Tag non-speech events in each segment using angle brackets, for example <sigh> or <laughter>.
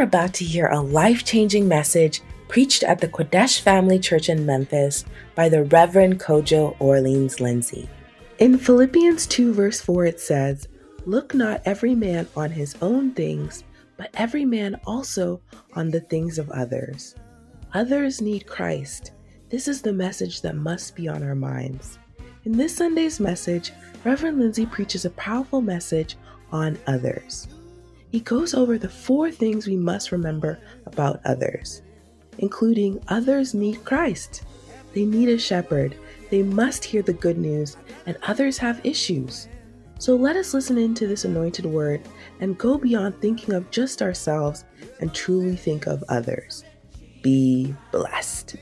are about to hear a life changing message preached at the Qodesh Family Church in Memphis by the Reverend Kodwo Orleans Lindsay. In Philippians 2, verse 4, it says, Look not every man on his own things, but every man also on the things of others. Others need Christ. This is the message that must be on our minds. In this Sunday's message, Reverend Lindsay preaches a powerful message on others. He goes over the four things we must remember about others, including others need Christ. They need a shepherd. They must hear the good news, and others have issues. So let us listen into this anointed word and go beyond thinking of just ourselves and truly think of others. Be blessed.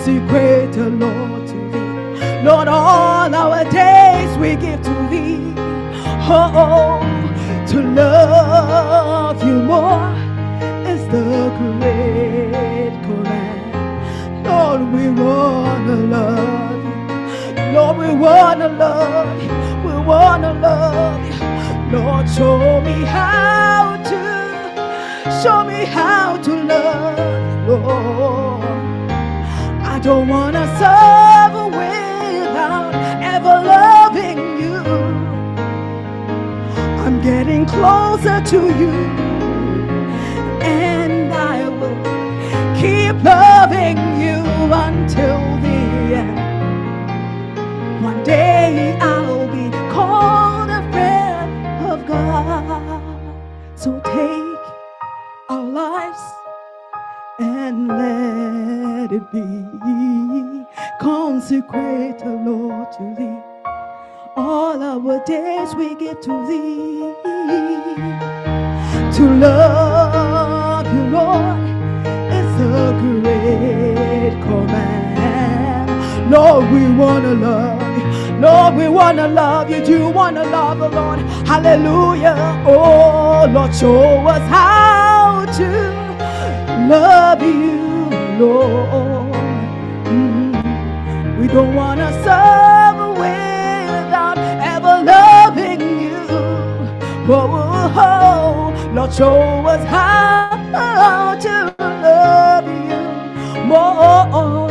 Consecrated, Lord, to Thee. Lord, all our days we give to Thee. Oh, to love You more is the great command. Lord, we wanna love You. Lord, we wanna love You. We wanna love You. Lord, show me how to, show me how to love You, Lord. Don't wanna serve without ever loving you. I'm getting closer to you, and I will keep loving you until the end. One day I'll be called a friend of God. So take our lives and let it be consecrated, Lord, to Thee. All our days we give to Thee. To love You, Lord, is a great command. Lord, we wanna love You. Lord, we wanna love You. Do you wanna love the Lord? Hallelujah. Oh, Lord, show us how to love you, Lord. Mm. We don't want to serve without ever loving you. Oh, oh, Lord, show us how to love you more.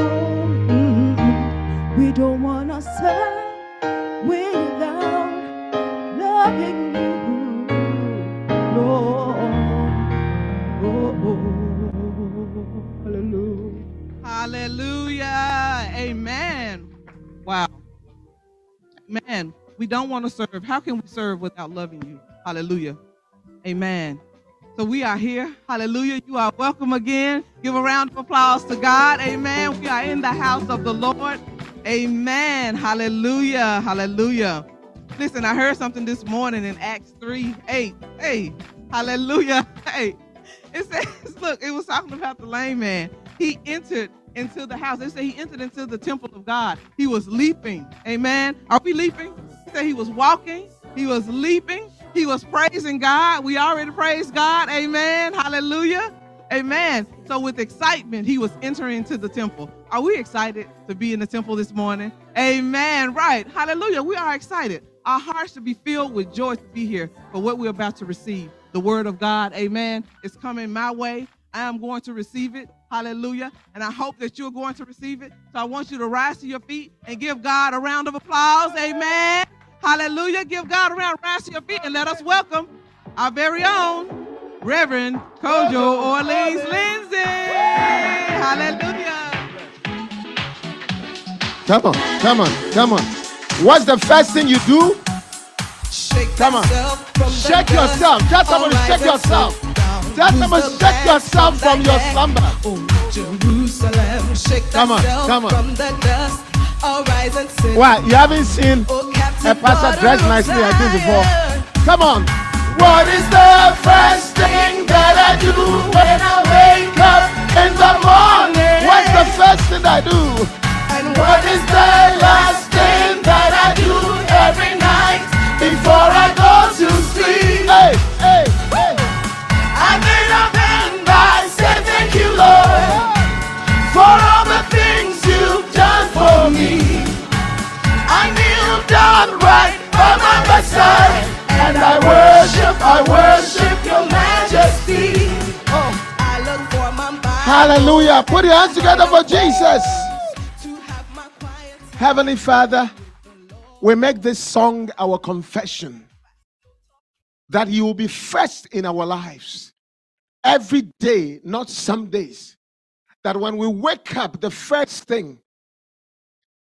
Mm. We don't want to serve Hallelujah. Amen. Wow. Man, we don't want to serve. How can we serve without loving you? Hallelujah. Amen. So we are here. Hallelujah. You are welcome again. Give a round of applause to God. Amen. We are in the house of the Lord. Amen. Hallelujah. Hallelujah. Listen, I heard something this morning in Acts 3 8. Hey, hallelujah. <laughs> Hey, it says, <laughs> look, it was talking about the lame man. He entered into the house. They say he entered into the temple of God. He was leaping. Amen. Are we leaping? He said he was walking. He was leaping. He was praising God. We already praised God. Amen. Hallelujah. Amen. So with excitement, he was entering into the temple. Are we excited to be in the temple this morning? Amen. Right. Hallelujah. We are excited. Our hearts should be filled with joy to be here for what we're about to receive. The word of God. Amen. It's coming my way. I am going to receive it. Hallelujah. And I hope that you're going to receive it. So I want you to rise to your feet and give God a round of applause. Amen. Hallelujah. Give God a round, rise to your feet, and let us welcome our very own Reverend Kodwo Orleans Lindsay. Hallelujah. Come on, come on, come on. What's the first thing you do? Shake Come on. from Shake dust. yourself. Tell somebody, All shake rise and yourself. Tell the shake yourself from your slumber. Oh, Jerusalem. Shake Come on, come on. from the dust. All rise and sit. Why? You haven't seen Oh, a pastor dressed nicely like this before? Come on. What is the first thing that I do when I wake up in the morning? What's the first thing I do? And What is the last thing bedside and I worship, I worship your majesty. Oh. I look for my Hallelujah. Put your hands together for Jesus. Heavenly Father, we make this song our confession that you will be first in our lives every day, not some days. That when we wake up, the first thing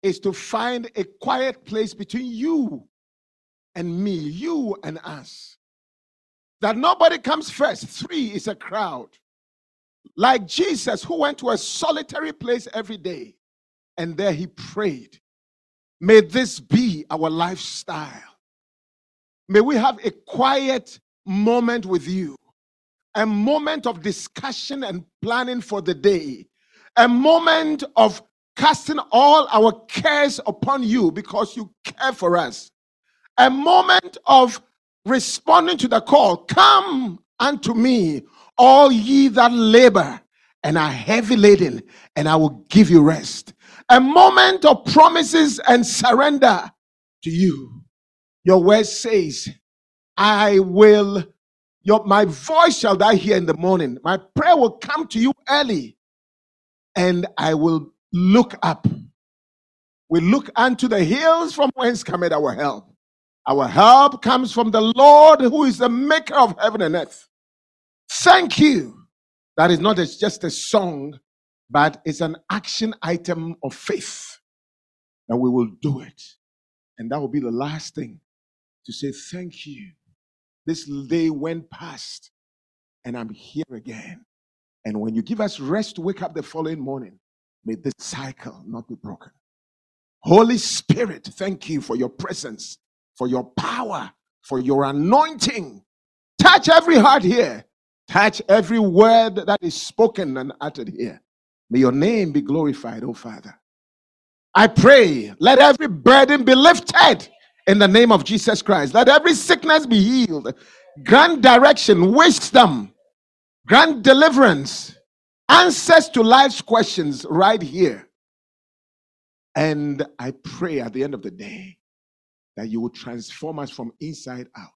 is to find a quiet place between you and me, you and us. That nobody comes first. Three is a crowd. Like Jesus, who went to a solitary place every day and there he prayed. May this be our lifestyle. May we have a quiet moment with you, a moment of discussion and planning for the day, a moment of casting all our cares upon you because you care for us, a moment of responding to the call Come unto me, all ye that labor and are heavy laden, and I will give you rest. A moment of promises and surrender to you. Your word says, I will, your, my voice shall die here in the morning. My prayer will come to you early, and I will look up. We look unto the hills from whence cometh our help. Our help comes from the Lord who is the maker of heaven and earth. Thank you. That is not just a song, but it's an action item of faith. And we will do it. And that will be the last thing to say thank you. This day went past, and I'm here again. And when you give us rest to wake up the following morning, may this cycle not be broken. Holy Spirit, thank you for your presence, for your power, for your anointing. Touch every heart here. Touch every word that is spoken and uttered here. May your name be glorified, oh Father. I pray, let every burden be lifted in the name of Jesus Christ. Let every sickness be healed. Grant direction, wisdom, grant deliverance, answers to life's questions right here. And I pray at the end of the day that you will transform us from inside out.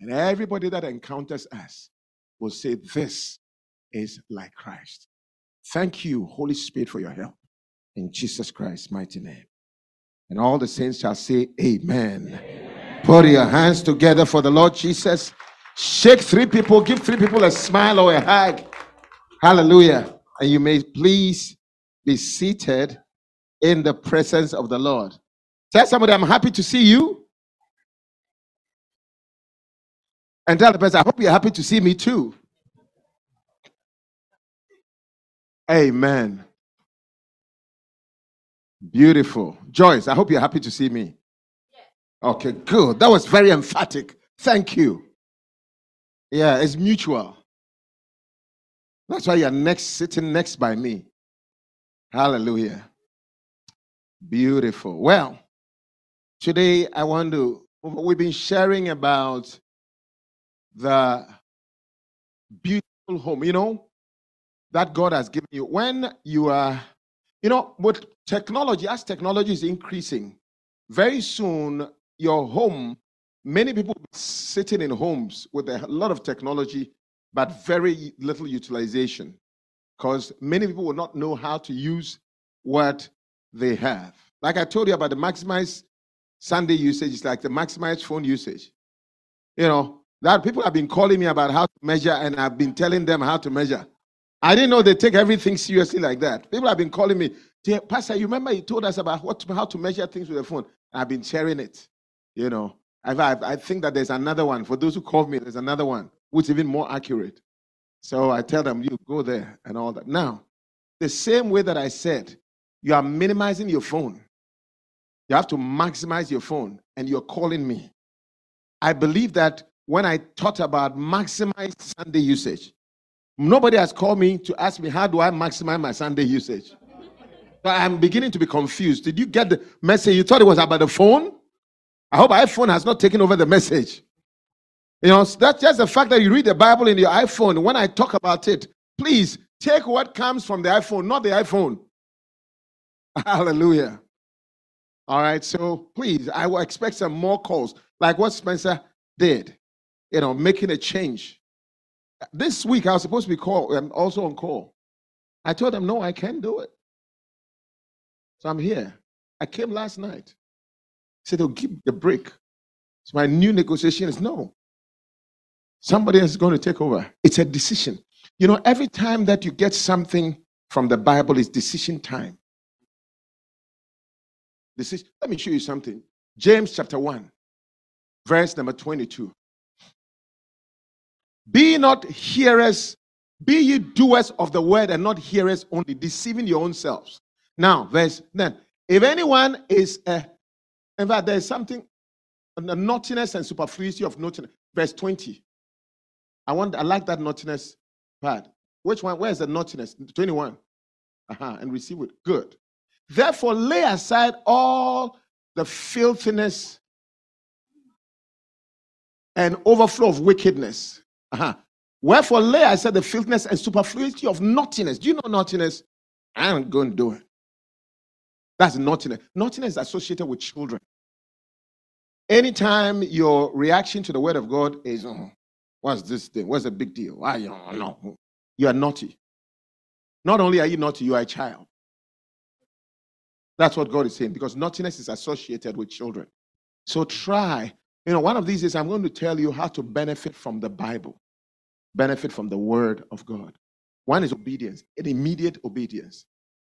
And everybody that encounters us will say, This is like Christ. Thank you, Holy Spirit, for your help. In Jesus Christ's mighty name. And all the saints shall say, Amen. Put your hands together for the Lord Jesus. Shake three people, give three people a smile or a hug. Hallelujah. And you may please be seated in the presence of the Lord. Tell somebody, I'm happy to see you. And tell the person, I hope you're happy to see me too. Amen. Beautiful. Joyce, I hope you're happy to see me. Okay, good. That was very emphatic. Thank you. Yeah, it's mutual. That's why you're next sitting next by me. Hallelujah. Beautiful. Well, today I want to we've been sharing about the beautiful home, you know, that God has given you. When you are, you know, with technology, as technology is increasing, very soon your home, many people sitting in homes with a lot of technology, but very little utilization. Because many people will not know how to use what they have. Like I told you about the maximized Sunday usage, is like the maximized phone usage. You know, that people have been calling me about how to measure, and I've been telling them how to measure. I didn't know they take everything seriously like that. People have been calling me, Pastor, you remember you told us about what how to measure things with the phone? I've been sharing it. You know, I've, I've, I think that there's another one. For those who called me, there's another one which is even more accurate. So I tell them, you go there and all that. Now, the same way that I said, you are minimizing your phone. You have to maximize your phone, and you're calling me. I believe that when I taught about maximized Sunday usage, nobody has called me to ask me how do I maximize my Sunday usage. I'm beginning to be confused. Did you get the message? You thought it was about the phone? I hope iPhone has not taken over the message. You know, that's just the fact that you read the Bible in your iPhone. When I talk about it, please take what comes from the iPhone, not the iPhone. <laughs> Hallelujah. All right, so please, I will expect some more calls, like what Spencer did, you know, making a change. This week, I was supposed to be called, I'm um, also on call. I told them, no, I can't do it. So I'm here. I came last night. Said, they'll give the break. So my new negotiation is no. Somebody is going to take over. It's a decision. You know, every time that you get something from the Bible, is decision time. Decision. Let me show you something. James chapter 1. verse number 22. Be not hearers, be ye doers of the word and not hearers only, deceiving your own selves. Now, verse then, if anyone is a, in fact, there is something, the naughtiness and superfluity of naughtiness. Verse 20. I want, I like that naughtiness part. Which one? Where's the naughtiness? 21. Uh-huh, and receive it. Good. Therefore, lay aside all the filthiness and overflow of wickedness. Uh-huh. Wherefore, lay aside the filthiness and superfluity of naughtiness. Do you know naughtiness? I'm going to do it. That's naughtiness. Naughtiness is associated with children. Anytime your reaction to the word of God is, oh, what's this thing? What's the big deal? Why you know? You are naughty. Not only are you naughty, you are a child. That's what God is saying because naughtiness is associated with children. So try. You know, one of these is I'm going to tell you how to benefit from the Bible, benefit from the word of God. One is obedience, an immediate obedience.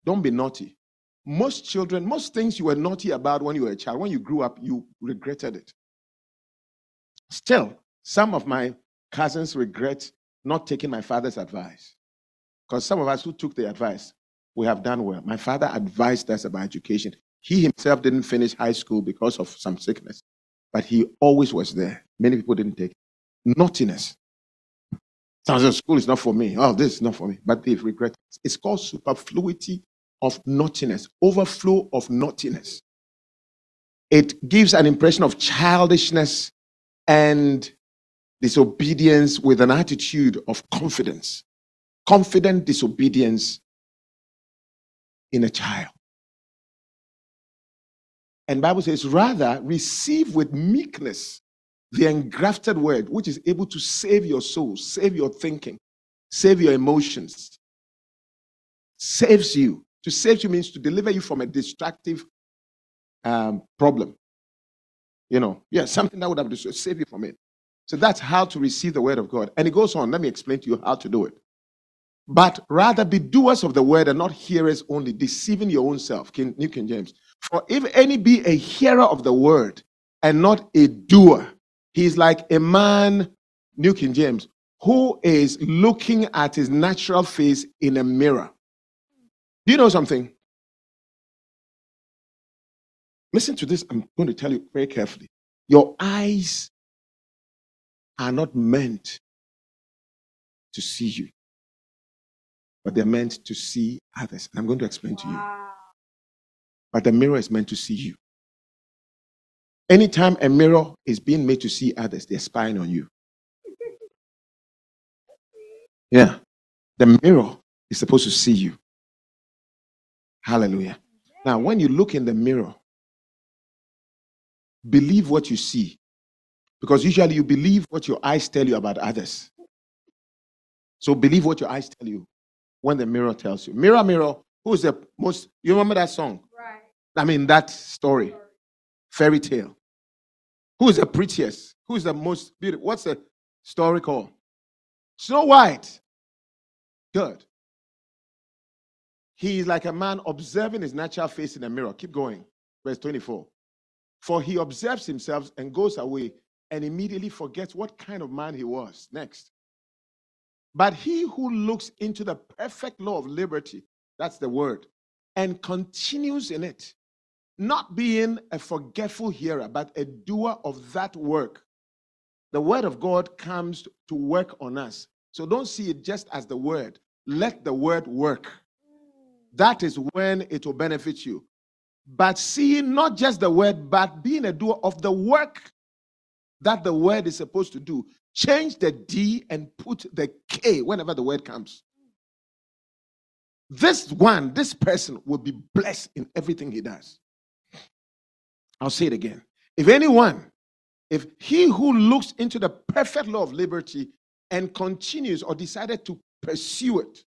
Don't be naughty. Most children, most things you were naughty about when you were a child, when you grew up, you regretted it. Still, some of my cousins regret not taking my father's advice. Because some of us who took the advice, we have done well. My father advised us about education. He himself didn't finish high school because of some sickness, but he always was there. Many people didn't take it. Naughtiness. Some school is not for me. Oh, this is not for me. But they've regretted. It's called superfluity of naughtiness, overflow of naughtiness. It gives an impression of childishness and disobedience with an attitude of confidence. Confident disobedience in a child. And Bible says, rather receive with meekness the engrafted word, which is able to save your soul, save your thinking, save your emotions, saves you. To save you means to deliver you from a destructive um, problem. You know, yeah, something that would have to save you from it. So that's how to receive the word of God. And it goes on. Let me explain to you how to do it but rather be doers of the word and not hearers only, deceiving your own self. King, New King James. For if any be a hearer of the word and not a doer, he is like a man, New King James, who is looking at his natural face in a mirror. Do you know something? Listen to this. I'm going to tell you very carefully. Your eyes are not meant to see you but they're meant to see others. And I'm going to explain to you. But the mirror is meant to see you. Anytime a mirror is being made to see others, they're spying on you. <laughs> Yeah. The mirror is supposed to see you. Hallelujah. Now, when you look in the mirror, believe what you see. Because usually you believe what your eyes tell you about others. So believe what your eyes tell you when the mirror tells you. Mirror, mirror, who's the most, you remember that song? Right. I mean, that story, fairy tale. Who is the prettiest? Who is the most beautiful? What's the story called? Snow White. Good. He is like a man observing his natural face in a mirror. Keep going. Verse 24. For he observes himself and goes away and immediately forgets what kind of man he was. Next. But he who looks into the perfect law of liberty, that's the word, and continues in it, not being a forgetful hearer, but a doer of that work. The word of God comes to work on us. So don't see it just as the word. Let the word work. That is when it will benefit you. But seeing not just the word, but being a doer of the work that the word is supposed to do. Change the D and put the K whenever the word comes. This one, this person will be blessed in everything he does. I'll say it again. If anyone, if he who looks into the perfect law of liberty and continues or decided to pursue it,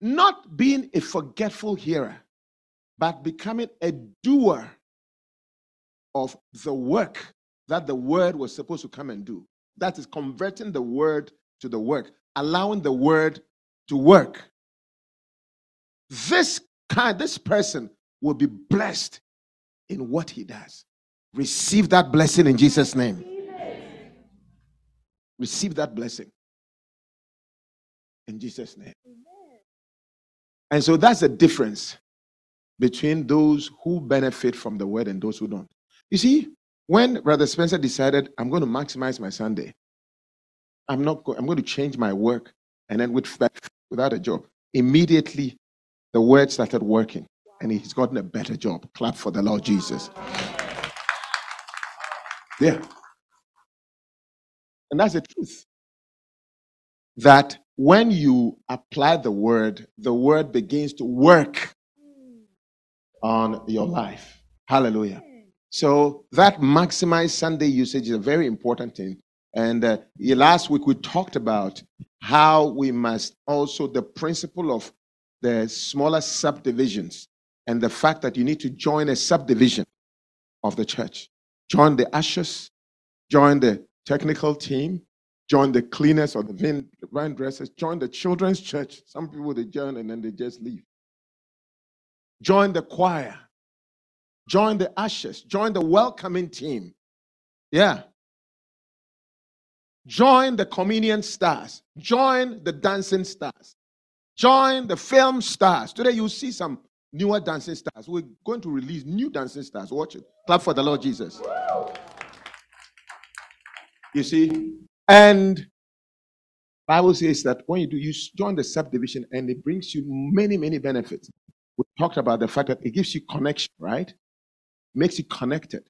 not being a forgetful hearer, but becoming a doer of the work that the word was supposed to come and do. That is converting the word to the work, allowing the word to work. This kind, this person will be blessed in what he does. Receive that blessing in Jesus' name. Receive that blessing in Jesus' name. And so that's the difference between those who benefit from the word and those who don't. You see, when Brother Spencer decided, I'm going to maximize my Sunday, I'm not. Go- I'm going to change my work, and then with without a job, immediately the word started working, and he's gotten a better job. Clap for the Lord Jesus. Yeah, and that's the truth. That when you apply the word, the word begins to work on your life. Hallelujah. So that maximized Sunday usage is a very important thing. And uh, last week we talked about how we must also the principle of the smaller subdivisions and the fact that you need to join a subdivision of the church. Join the ushers, join the technical team, join the cleaners or the vine dressers, join the children's church. Some people they join and then they just leave. Join the choir, join the ushers, join the welcoming team. Yeah. Join the communion stars. Join the dancing stars. Join the film stars. Today you'll see some newer dancing stars. We're going to release new dancing stars. Watch it. Clap for the Lord Jesus. You see? And Bible says that when you do, you join the subdivision and it brings you many, many benefits. We talked about the fact that it gives you connection, right? Makes you connected.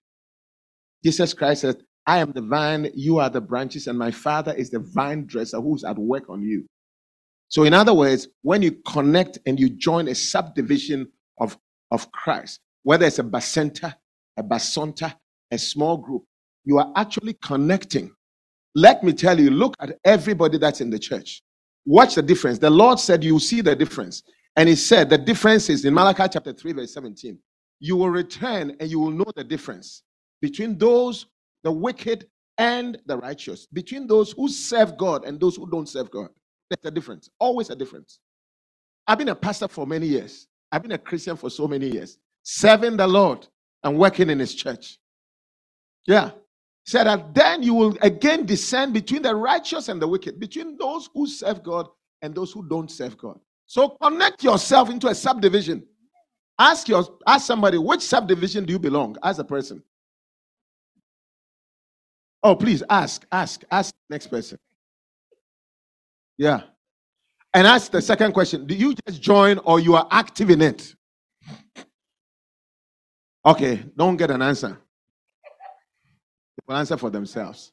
Jesus Christ said, I am the vine, you are the branches, and my father is the vine dresser who's at work on you. So, in other words, when you connect and you join a subdivision of, of Christ, whether it's a bacenta, a basonta, a small group, you are actually connecting. Let me tell you, look at everybody that's in the church. Watch the difference. The Lord said, You see the difference. And He said, The difference is in Malachi chapter 3, verse 17. You will return and you will know the difference between those, the wicked and the righteous, between those who serve God and those who don't serve God. There's a difference, always a difference. I've been a pastor for many years, I've been a Christian for so many years, serving the Lord and working in His church. Yeah. Said that then you will again discern between the righteous and the wicked, between those who serve God and those who don't serve God. So connect yourself into a subdivision. Ask your ask somebody which subdivision do you belong as a person. Oh, please ask, ask, ask next person. Yeah. And ask the second question. Do you just join or you are active in it? Okay, don't get an answer. They will answer for themselves.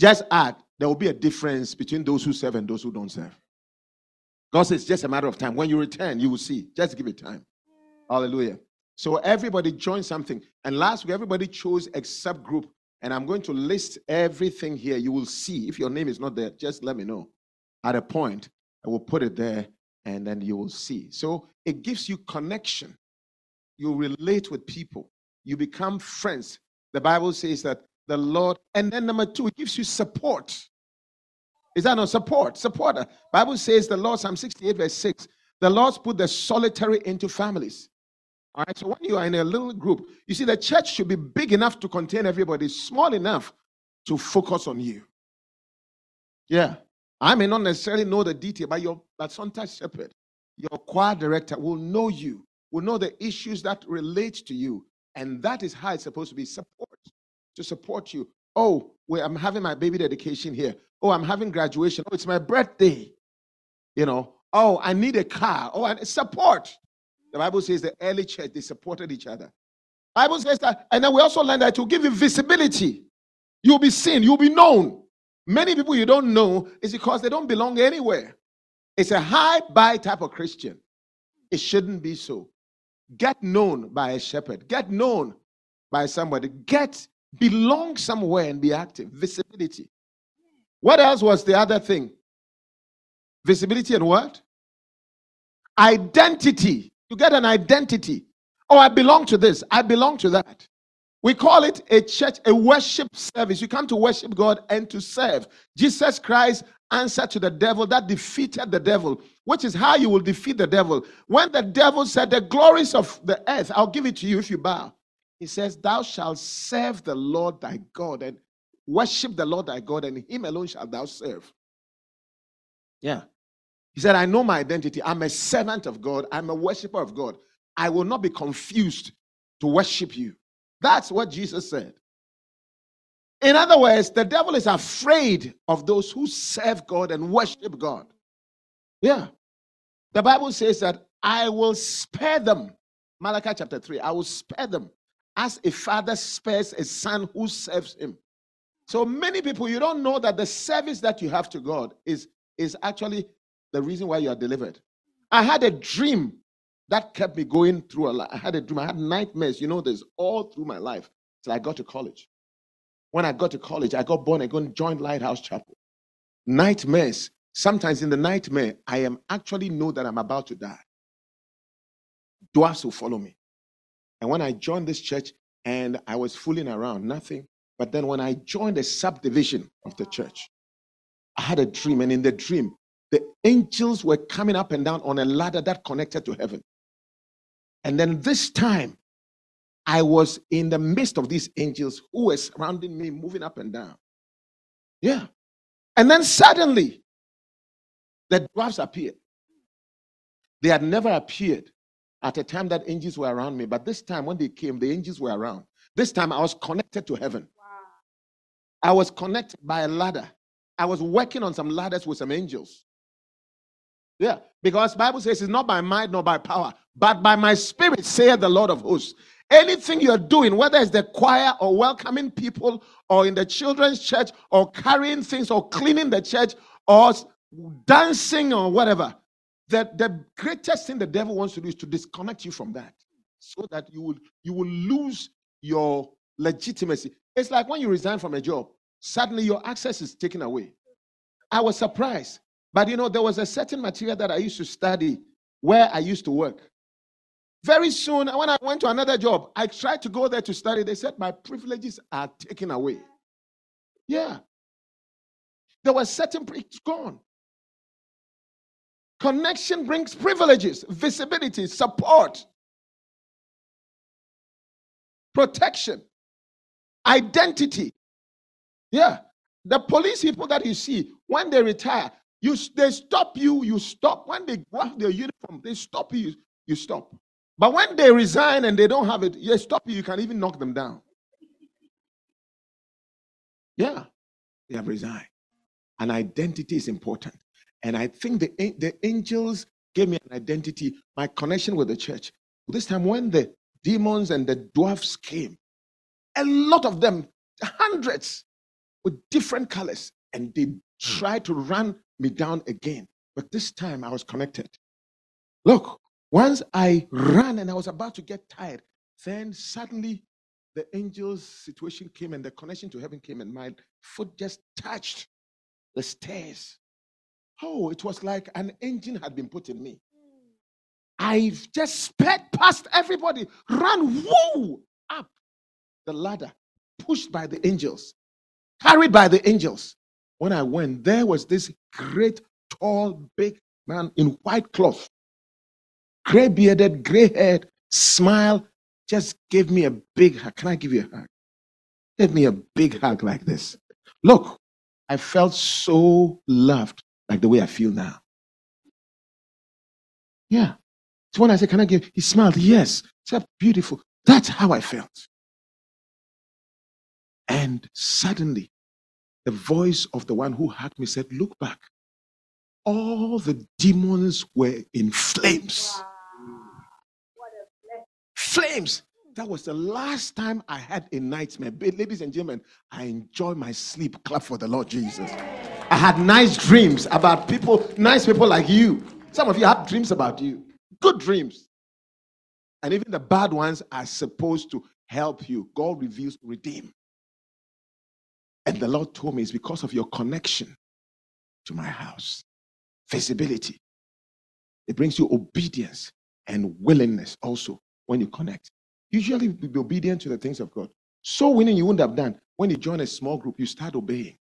Just add, there will be a difference between those who serve and those who don't serve. God says it's just a matter of time. When you return, you will see. Just give it time. Hallelujah. So everybody joined something. And last week, everybody chose a subgroup. And I'm going to list everything here. You will see. If your name is not there, just let me know. At a point, I will put it there and then you will see. So it gives you connection. You relate with people. You become friends. The Bible says that the Lord, and then number two, it gives you support. Is that not support? Supporter. Bible says the Lord, Psalm 68, verse 6, the Lord's put the solitary into families. All right. So when you are in a little group, you see the church should be big enough to contain everybody, small enough to focus on you. Yeah. I may not necessarily know the detail, but your but sometimes shepherd, your choir director will know you, will know the issues that relate to you. And that is how it's supposed to be support, to support you. Oh, well, I'm having my baby dedication here. Oh, I'm having graduation. Oh, it's my birthday. You know, oh, I need a car. Oh, and support. The Bible says the early church, they supported each other. Bible says that, and then we also learned that to give you visibility. You'll be seen, you'll be known. Many people you don't know is because they don't belong anywhere. It's a high buy type of Christian. It shouldn't be so. Get known by a shepherd, get known by somebody, get belong somewhere and be active. Visibility. What else was the other thing? Visibility and what? Identity. You get an identity. Oh, I belong to this. I belong to that. We call it a church, a worship service. You come to worship God and to serve. Jesus Christ answered to the devil that defeated the devil, which is how you will defeat the devil. When the devil said, The glories of the earth, I'll give it to you if you bow. He says, Thou shalt serve the Lord thy God and worship the Lord thy God, and him alone shalt thou serve. Yeah. He said, I know my identity. I'm a servant of God. I'm a worshiper of God. I will not be confused to worship you. That's what Jesus said. In other words, the devil is afraid of those who serve God and worship God. Yeah. The Bible says that I will spare them. Malachi chapter 3. I will spare them as a father spares a son who serves him. So many people, you don't know that the service that you have to God is, is actually the reason why you are delivered. I had a dream that kept me going through a lot. I had a dream. I had nightmares. You know this all through my life till I got to college. When I got to college, I got born again, joined Lighthouse Chapel. Nightmares. Sometimes in the nightmare, I am actually know that I'm about to die. Dwarfs will follow me. And when I joined this church and I was fooling around, nothing. But then when I joined a subdivision of the church, I had a dream. And in the dream, the angels were coming up and down on a ladder that connected to heaven. And then this time, I was in the midst of these angels who were surrounding me, moving up and down. Yeah. And then suddenly, the dwarfs appeared. They had never appeared at a time that angels were around me, but this time when they came, the angels were around. This time I was connected to heaven. I was connected by a ladder. I was working on some ladders with some angels. Yeah, because Bible says it's not by might nor by power, but by my spirit, saith the Lord of hosts. Anything you're doing, whether it's the choir or welcoming people or in the children's church or carrying things or cleaning the church or dancing or whatever, the, the greatest thing the devil wants to do is to disconnect you from that so that you will you will lose your legitimacy. It's like when you resign from a job, suddenly your access is taken away. I was surprised. But you know, there was a certain material that I used to study where I used to work. Very soon, when I went to another job, I tried to go there to study. They said my privileges are taken away. Yeah. There was certain, it's gone. Connection brings privileges, visibility, support, protection, identity. Yeah. The police people that you see, when they retire, you they stop you, you stop. When they have their uniform, they stop you, you stop. But when they resign and they don't have it, they stop you, you can even knock them down. Yeah, they have resigned. And identity is important. And I think the, the angels gave me an identity, my connection with the church. This time, when the demons and the dwarfs came, a lot of them, hundreds, with different colors, and they hmm. tried to run me down again. But this time, I was connected. Look, once I ran and I was about to get tired, then suddenly the angel's situation came and the connection to heaven came, and my foot just touched the stairs. Oh, it was like an engine had been put in me. Hmm. I just sped past everybody, ran woo up the ladder, pushed by the angels, carried by the angels. When I went, there was this great, tall, big man in white cloth, gray bearded, gray haired, smile, just gave me a big hug. Can I give you a hug? Give me a big hug like this. Look, I felt so loved like the way I feel now. Yeah. So when I said, Can I give? He smiled. Yes. Said, Beautiful. That's how I felt. And suddenly, the voice of the one who hugged me said, Look back. All the demons were in flames. Flames. That was the last time I had a nightmare. Ladies and gentlemen, I enjoy my sleep. Clap for the Lord Jesus. I had nice dreams about people, nice people like you. Some of you have dreams about you, good dreams. And even the bad ones are supposed to help you. God reveals, to redeem. And the Lord told me it's because of your connection to my house. Visibility. It brings you obedience and willingness also when you connect. Usually be obedient to the things of God. So winning you wouldn't have done. When you join a small group, you start obeying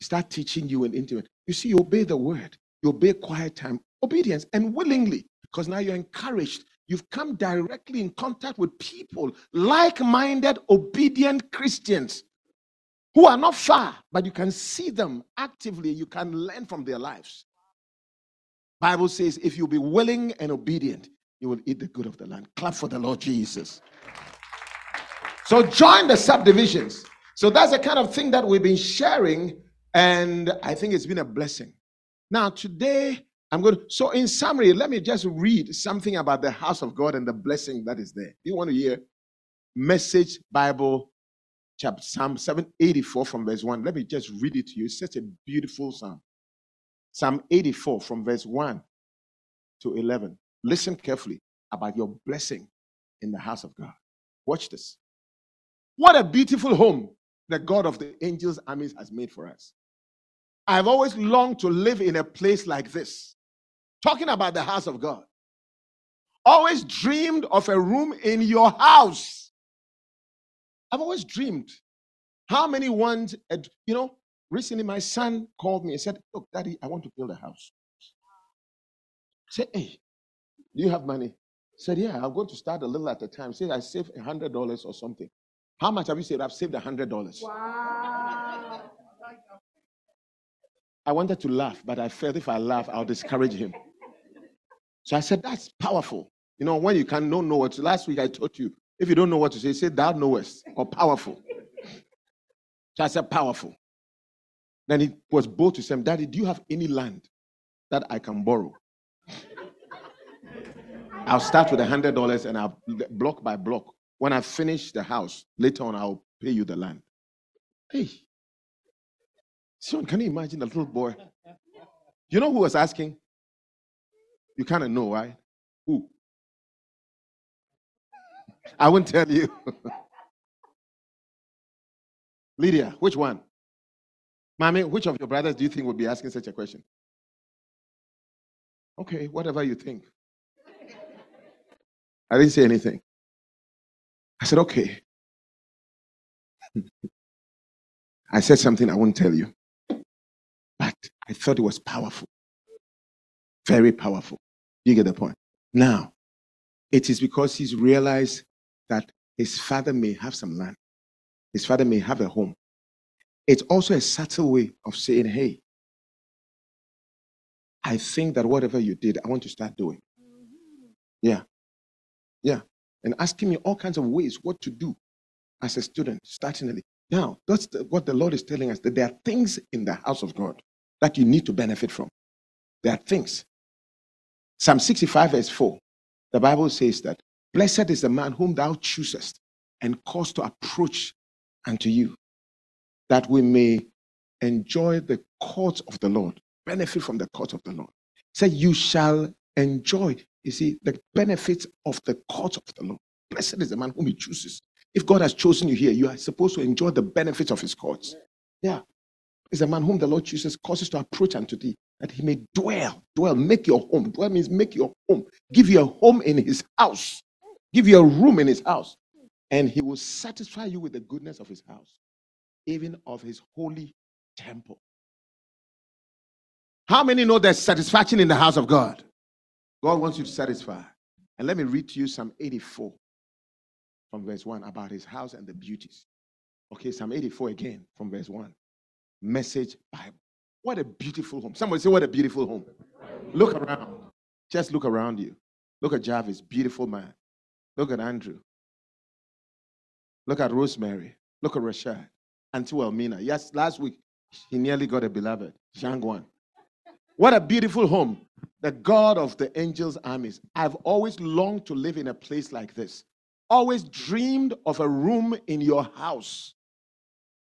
start teaching you and intimate. You see, you obey the word, you obey quiet time, obedience, and willingly. because now you're encouraged. You've come directly in contact with people, like minded, obedient Christians who are not far, but you can see them actively. You can learn from their lives. Bible says, if you be willing and obedient, you will eat the good of the land. Clap for the Lord Jesus. So join the subdivisions. So that's the kind of thing that we've been sharing, and I think it's been a blessing. Now, today, I'm going to, so in summary, let me just read something about the house of God and the blessing that is there. You want to hear? Message Bible, chapter Psalm 784 from verse 1. Let me just read it to you. It's such a beautiful psalm. Psalm 84 from verse 1 to 11. Listen carefully about your blessing in the house of God. Watch this. What a beautiful home the God of the angels' armies has made for us. I've always longed to live in a place like this. Talking about the house of God. Always dreamed of a room in your house. I've always dreamed. How many want, a, you know, recently my son called me and said, Look, daddy, I want to build a house. I said, Hey, do you have money? I said, Yeah, I'm going to start a little at a time. Say I save a hundred dollars or something. How much have you saved? I've saved a hundred dollars. I wanted to laugh, but I felt if I laugh, I'll discourage him. So I said, That's powerful. You know, when you can don't know what to, last week I taught you, if you don't know what to say, say thou knowest or powerful. So I said, powerful. Then he was bold to say, Daddy, do you have any land that I can borrow? I'll start with a hundred dollars and I'll block by block. When I finish the house, later on I'll pay you the land. Hey. Son, can you imagine the little boy? You know who was asking? You kind of know, right? Who? <laughs> I won't tell you. <laughs> Lydia, which one? Mommy, which of your brothers do you think would be asking such a question? Okay, whatever you think. I didn't say anything. I said, okay. <laughs> I said something I won't tell you. I thought it was powerful. Very powerful. You get the point. Now, it is because he's realized that his father may have some land, his father may have a home. It's also a subtle way of saying, hey, I think that whatever you did, I want to start doing. Yeah. Yeah. And asking me all kinds of ways what to do as a student, startingly. Now, that's the, what the Lord is telling us that there are things in the house of God that you need to benefit from. There are things. Psalm 65, verse 4, the Bible says that blessed is the man whom thou choosest and cause to approach unto you, that we may enjoy the court of the Lord, benefit from the court of the Lord. Say, you shall enjoy, you see, the benefits of the court of the Lord. Blessed is the man whom he chooses. If God has chosen you here, you are supposed to enjoy the benefits of his courts. Yeah. Is a man whom the Lord Jesus causes to approach unto thee, that he may dwell. Dwell, make your home. Dwell means make your home. Give you a home in his house. Give you a room in his house. And he will satisfy you with the goodness of his house, even of his holy temple. How many know there's satisfaction in the house of God? God wants you to satisfy. And let me read to you Psalm 84 from verse 1 about his house and the beauties. Okay, Psalm 84 again from verse 1. Message Bible. What a beautiful home. Somebody say, What a beautiful home. Look around. Just look around you. Look at Jarvis, beautiful man. Look at Andrew. Look at Rosemary. Look at Rashad. Auntie Elmina. Yes, last week he nearly got a beloved, Shangwan. What a beautiful home. The God of the angels' armies. I've always longed to live in a place like this. Always dreamed of a room in your house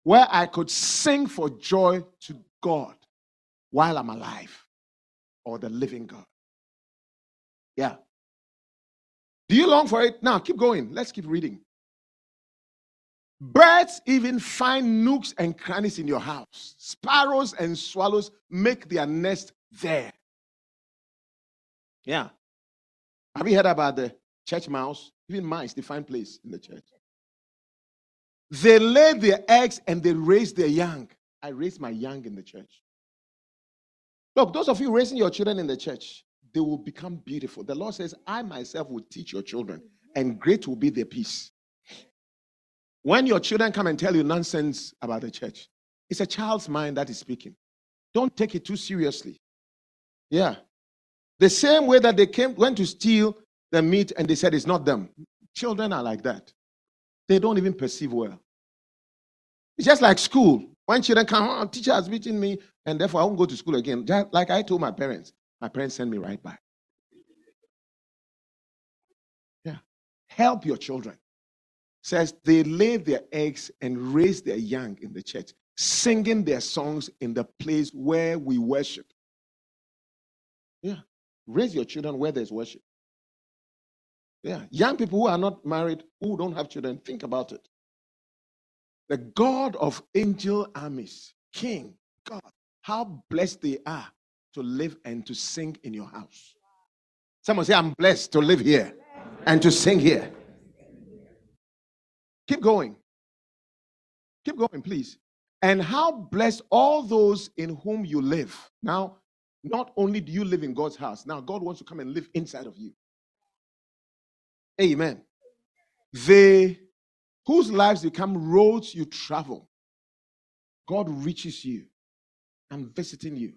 where I could sing for joy to God while I'm alive or the living God. Yeah. Do you long for it? Now, keep going. Let's keep reading. Birds even find nooks and crannies in your house. Sparrows and swallows make their nest there. Yeah. Have you heard about the church mouse? Even mice, they find place in the church. They lay their eggs and they raise their young. I raise my young in the church. Look, those of you raising your children in the church, they will become beautiful. The Lord says, I myself will teach your children, and great will be their peace. When your children come and tell you nonsense about the church, it's a child's mind that is speaking. Don't take it too seriously. Yeah. The same way that they came went to steal the meat and they said it's not them. Children are like that. They don't even perceive well. It's just like school. When children come, oh, teacher has beaten me, and therefore I won't go to school again. Just like I told my parents, my parents sent me right back. Yeah. Help your children. Says they lay their eggs and raise their young in the church, singing their songs in the place where we worship. Yeah. Raise your children where there's worship. Yeah. Young people who are not married, who don't have children, think about it. The God of angel armies, King, God, how blessed they are to live and to sing in your house. Someone say, I'm blessed to live here and to sing here. Keep going. Keep going, please. And how blessed all those in whom you live. Now, not only do you live in God's house, now God wants to come and live inside of you. Amen. They whose lives become roads you travel. God reaches you and visiting you.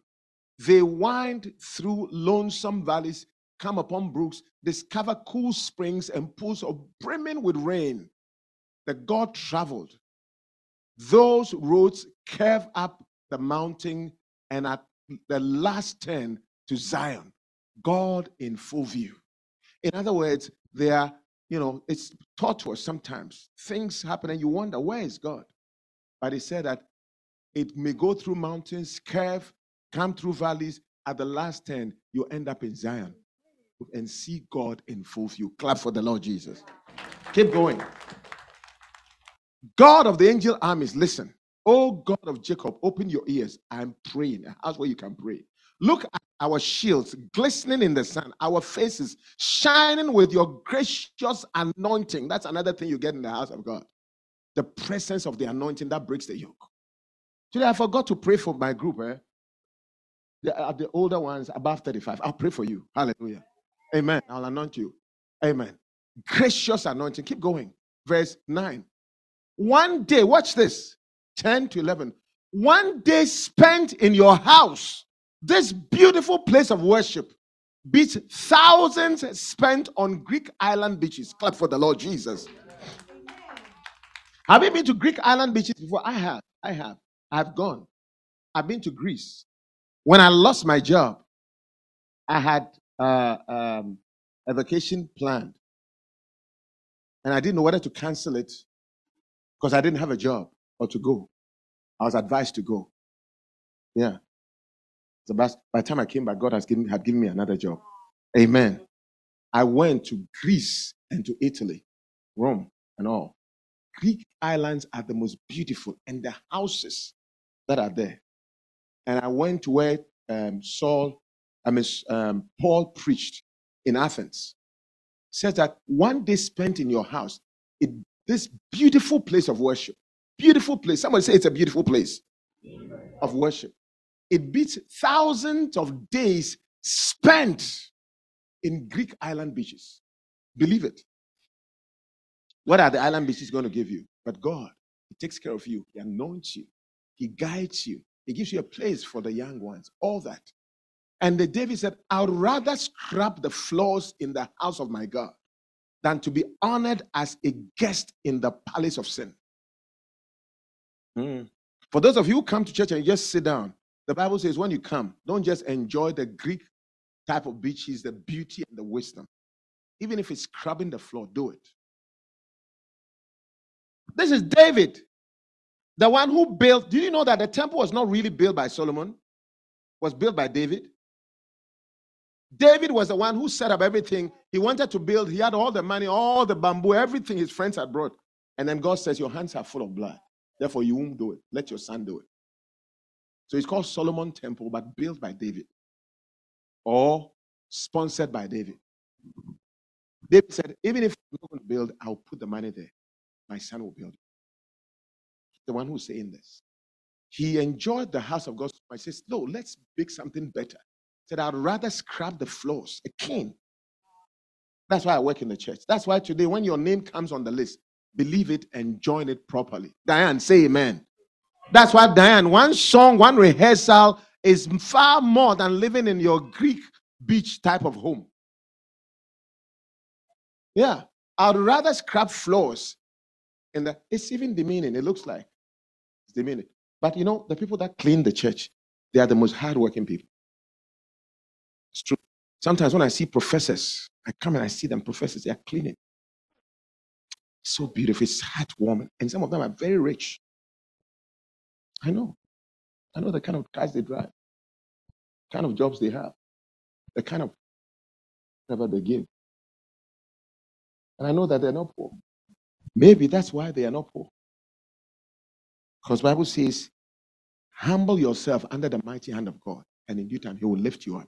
They wind through lonesome valleys, come upon brooks, discover cool springs and pools of brimming with rain. that God traveled. Those roads curve up the mountain and at the last turn to Zion. God in full view. In other words, they are, you know, it's taught to us sometimes. Things happen and you wonder, where is God? But he said that it may go through mountains, curve, come through valleys. At the last turn, you end up in Zion and see God in full view. Clap for the Lord Jesus. Keep going. God of the angel armies, listen. Oh God of Jacob, open your ears. I'm praying. House where you can pray. Look at our shields glistening in the sun, our faces shining with your gracious anointing. That's another thing you get in the house of God. The presence of the anointing that breaks the yoke. Today, I forgot to pray for my group. Eh? The, uh, the older ones above 35. I'll pray for you. Hallelujah. Amen. I'll anoint you. Amen. Gracious anointing. Keep going. Verse 9. One day, watch this 10 to 11. One day spent in your house, this beautiful place of worship, beats thousands spent on Greek island beaches. Clap for the Lord Jesus. Have you been to Greek island beaches before? I have. I have. I've gone. I've been to Greece. When I lost my job, I had uh, um, a vacation planned. And I didn't know whether to cancel it because I didn't have a job or to go. I was advised to go. Yeah. So by the time I came back, God has given, had given me another job. Amen. I went to Greece and to Italy, Rome, and all. Greek islands are the most beautiful, and the houses that are there. And I went to where um, Saul, I mean, um, Paul preached in Athens. Says that one day spent in your house, it, this beautiful place of worship, beautiful place. Somebody say it's a beautiful place of worship. It beats thousands of days spent in Greek island beaches. Believe it. What are the island beaches going to give you? But God, He takes care of you. He anoints you. He guides you. He gives you a place for the young ones. All that. And the David said, I'd rather scrap the floors in the house of my God than to be honored as a guest in the palace of sin. Mm. For those of you who come to church and just sit down, the Bible says when you come, don't just enjoy the Greek type of beaches, the beauty and the wisdom. Even if it's scrubbing the floor, do it. This is David, the one who built. Do you know that the temple was not really built by Solomon? It was built by David. David was the one who set up everything. He wanted to build, he had all the money, all the bamboo, everything his friends had brought. And then God says, Your hands are full of blood. Therefore, you won't do it. Let your son do it. So it's called Solomon Temple, but built by David or sponsored by David. David said, Even if I'm not going to build, I'll put the money there. My son will build it. The one who's saying this. He enjoyed the house of God. I says, No, let's make something better. Said, I'd rather scrub the floors, a king. That's why I work in the church. That's why today, when your name comes on the list, believe it and join it properly. Diane, say amen. That's why, Diane, one song, one rehearsal is far more than living in your Greek beach type of home. Yeah, I'd rather scrub floors. And it's even demeaning, it looks like. It's demeaning. But you know, the people that clean the church, they are the most hardworking people. It's true. Sometimes when I see professors, I come and I see them, professors, they are cleaning. So beautiful, it's heartwarming. And some of them are very rich. I know. I know the kind of cars they drive, kind of jobs they have, the kind of whatever they give. And I know that they're not poor. Maybe that's why they are not poor. Because Bible says, humble yourself under the mighty hand of God, and in due time he will lift you up.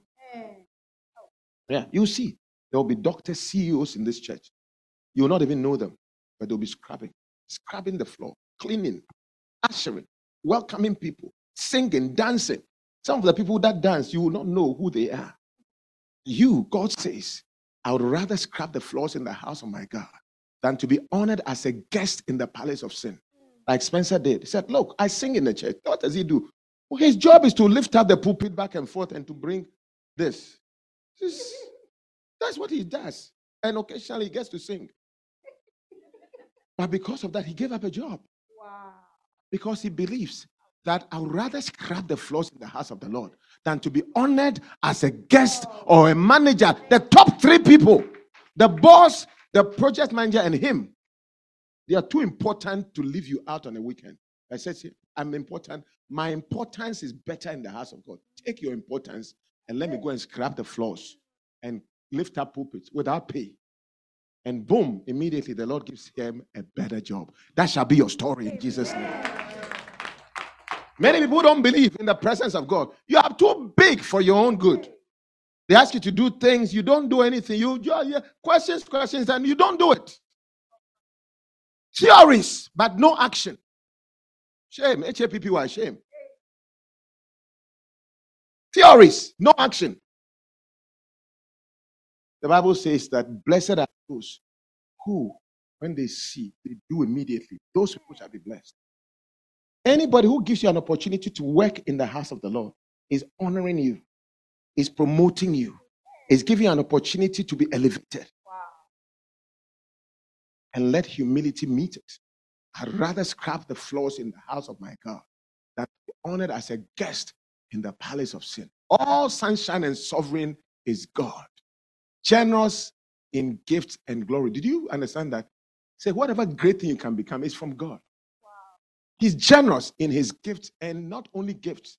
Yeah, you see, there will be doctors, CEOs in this church. You will not even know them, but they'll be scrubbing, scrubbing the floor, cleaning, ushering, welcoming people, singing, dancing. Some of the people that dance, you will not know who they are. You, God says, I would rather scrub the floors in the house of my God than to be honored as a guest in the palace of sin. Like Spencer did. He said, Look, I sing in the church. What does he do? Well, his job is to lift up the pulpit back and forth and to bring this. This- That's what he does. And occasionally he gets to sing. But because of that, he gave up a job. Because he believes that I would rather scrub the floors in the house of the Lord than to be honored as a guest or a manager. The top three people, the boss, the project manager, and him, they are too important to leave you out on a weekend. I said, "See, I'm important. My importance is better in the house of God. Take your importance and let me go and scrub the floors and lift up pulpits without pay. And boom, immediately the Lord gives him a better job. That shall be your story in Jesus' name. Many people don't believe in the presence of God. You are too big for your own good. They ask you to do things, you don't do anything. You, are- yeah, questions, questions, and you don't do it. Theories, but no action. Shame. H A P P Y, shame. Theories, no action. The Bible says that blessed are those who, when they see, they do immediately. Those people shall be blessed. Anybody who gives you an opportunity to work in the house of the Lord is honoring you, is promoting you, is giving you an opportunity to be elevated. And let humility meet it. I'd rather scrap the floors in the house of my God than be honored as a guest in the palace of sin. All sunshine and sovereign is God, generous in gifts and glory. Did you understand that? Say, whatever great thing you can become is from God. He's generous in his gifts, and not only gifts,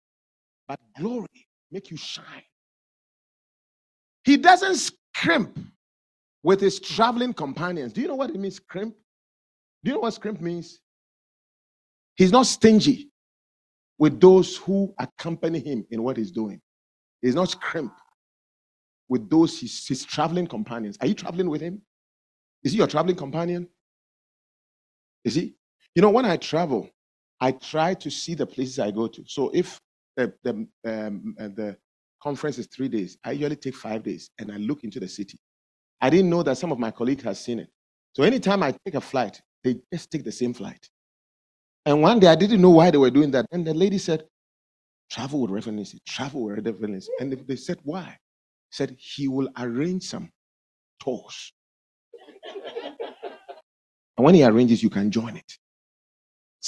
but glory make you shine. He doesn't scrimp with his traveling companions. Do you know what it means, scrimp? Do you know what scrimp means? He's not stingy with those who accompany him in what he's doing. He's not scrimp with those his, his traveling companions. Are you traveling with him? Is he your traveling companion? Is he? You know, when I travel, I try to see the places I go to. So if the the um, uh, the conference is three days, I usually take five days and I look into the city. I didn't know that some of my colleagues have seen it. So anytime I take a flight, they just take the same flight. And one day I didn't know why they were doing that. And the lady said, travel with Reverend travel with Reverend And they said, why? Said he will arrange some tours. and when he arranges, you can join it.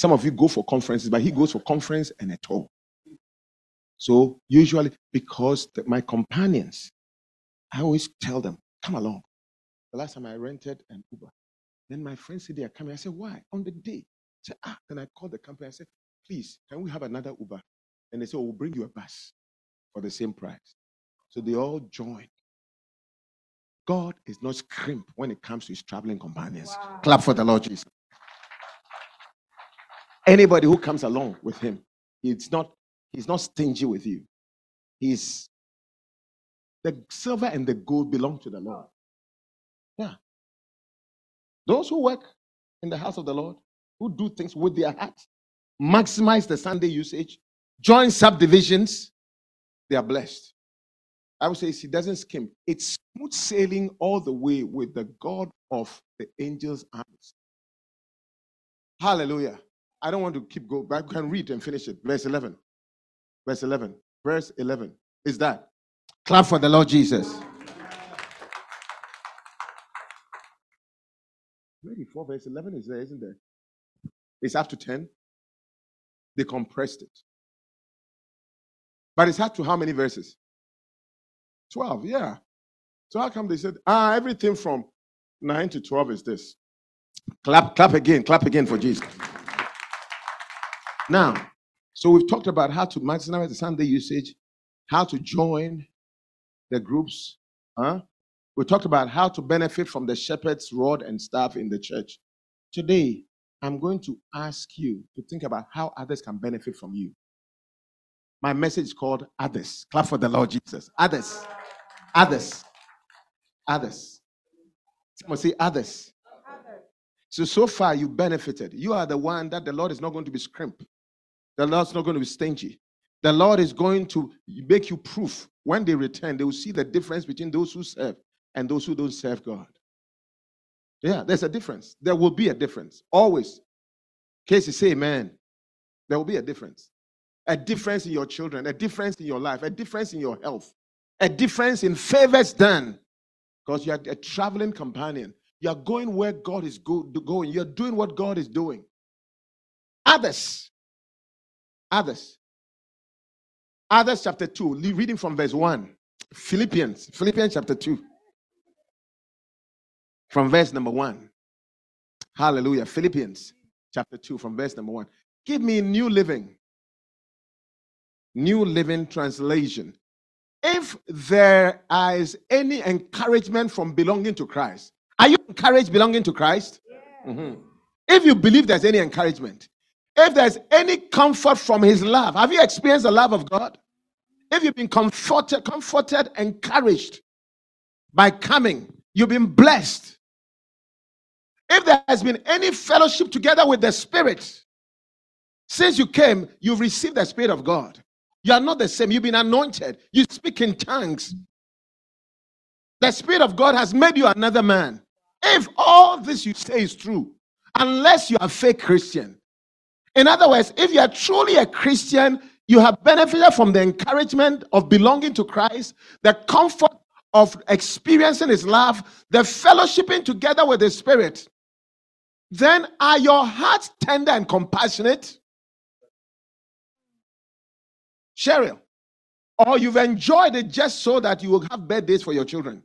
Some of you go for conferences, but he goes for conference and a tour. So usually, because the- my companions, I always tell them, come along. The last time I rented an Uber, then my friends said they are coming. I said, why? On the day. I said, ah. Then I called the company. I said, please, can we have another Uber? And they said, oh, we'll bring you a bus for the same price. So they all joined. God is not scrimp when it comes to his traveling companions. Clap for the Lord Jesus. Anybody who comes along with him, he's not, he's not stingy with you. He's the silver and the gold belong to the Lord. Yeah. Those who work in the house of the Lord, who do things with their heart, maximize the Sunday usage, join subdivisions, they are blessed. I would say it doesn't skim. It's smooth sailing all the way with the God of the angels' arms. Hallelujah. I don't want to keep going, but I can read and finish it. Verse 11. Verse 11. Verse 11 is that. Clap for the Lord Jesus. Ready for verse 11 is there, isn't there? It's to 10. They compressed it. But it's up to how many verses? 12, yeah. So how come they said, ah, everything from 9 to 12 is this? Clap, clap again, clap again for Jesus. Now, so we've talked about how to maximize the Sunday usage, how to join the groups. Huh? We talked about how to benefit from the shepherd's rod and staff in the church. Today, I'm going to ask you to think about how others can benefit from you. My message is called Others. Clap for the Lord Jesus. Others. Others. Others. Someone say others. So, so far you benefited. You are the one that the Lord is not going to be scrimp. The Lord's not going to be stingy. The Lord is going to make you proof. When they return, they will see the difference between those who serve and those who don't serve God. Yeah, there's a difference. There will be a difference. Always. Casey, say amen. There will be a difference. A difference in your children, a difference in your life, a difference in your health, a difference in favors done. Because you are a traveling companion. You are going where God is go- going. You're doing what God is doing. Others. Others. Others chapter 2, reading from verse 1. Philippians, Philippians chapter 2. From verse number 1. Hallelujah. Philippians chapter 2, from verse number 1. Give me new living. New living translation. If there is any encouragement from belonging to Christ, are you encouraged belonging to Christ? Mhm. If you believe there's any encouragement, if there's any comfort from his love, have you experienced the love of God? If you've been comforted, comforted, encouraged by coming, you've been blessed. If there has been any fellowship together with the Spirit, since you came, you've received the Spirit of God. You are not the same. You've been anointed. You speak in tongues. The Spirit of God has made you another man. If all this you say is true, unless you are a fake Christian, in other words, if you are truly a Christian, you have benefited from the encouragement of belonging to Christ, the comfort of experiencing His love, the fellowshipping together with the Spirit. Then are your hearts tender and compassionate? Cheryl, or you've enjoyed it just so that you will have birthdays for your children?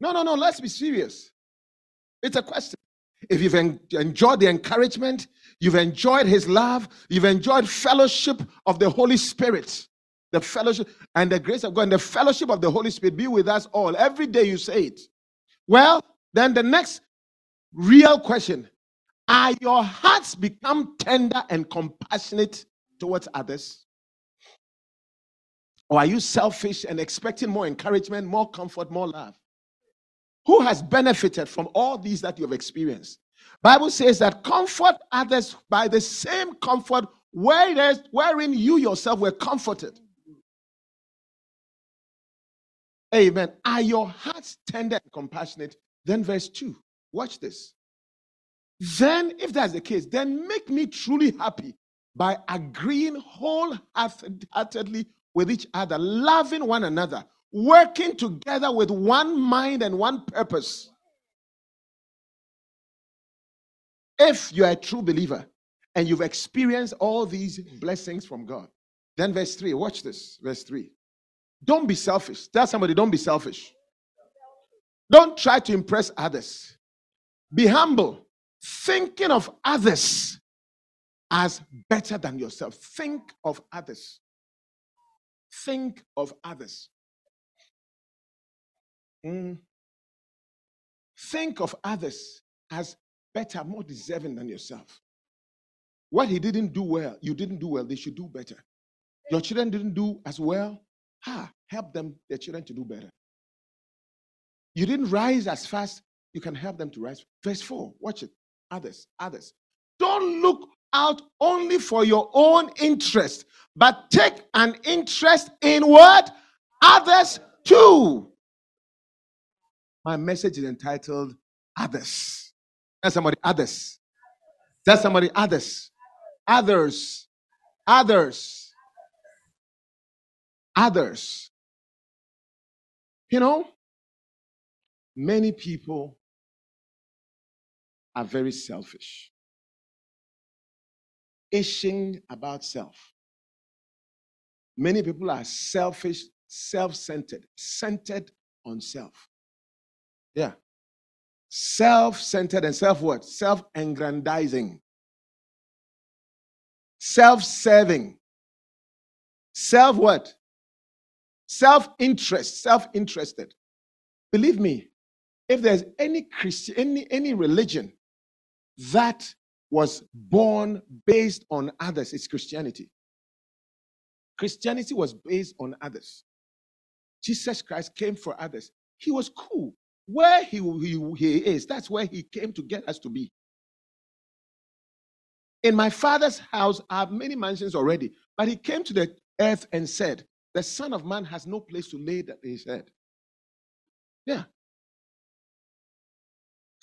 No, no, no, let's be serious. It's a question. If you've en- enjoyed the encouragement, you've enjoyed his love, you've enjoyed fellowship of the Holy Spirit, the fellowship and the grace of God, and the fellowship of the Holy Spirit be with us all. Every day you say it. Well, then the next real question are your hearts become tender and compassionate towards others? Or are you selfish and expecting more encouragement, more comfort, more love? Who has benefited from all these that you have experienced? Bible says that comfort others by the same comfort wherein you yourself were comforted. Amen. Are your hearts tender and compassionate? Then, verse 2. Watch this. Then, if that's the case, then make me truly happy by agreeing wholeheartedly with each other, loving one another, working together with one mind and one purpose. If you are a true believer and you've experienced all these blessings from God, then verse 3, watch this. Verse 3. Don't be selfish. Tell somebody, don't be selfish. Don't try to impress others. Be humble, thinking of others as better than yourself. Think of others. Think of others. Mm. Think of others as better, more deserving than yourself. What he didn't do well, you didn't do well, they should do better. Your children didn't do as well, ah, help them, their children to do better. You didn't rise as fast, you can help them to rise. Verse 4, watch it. Others, others. Don't look out only for your own interest, but take an interest in what? Others too. My message is entitled Others. Tell somebody, others. Tell somebody, others. Others. Others. Others. You know, many people are very selfish, itching about self. Many people are selfish, self centered, centered on self. Yeah. Self centered and self what? Self aggrandizing, self what? Self interest, self interested. Believe me, if there's any Christian, any, any religion that was born based on others, it's Christianity. Christianity was based on others. Jesus Christ came for others. He was cool. Where he, he, he is, that's where he came to get us to be. In my father's house, I have many mansions already, but he came to the earth and said, The Son of Man has no place to lay his head. Yeah.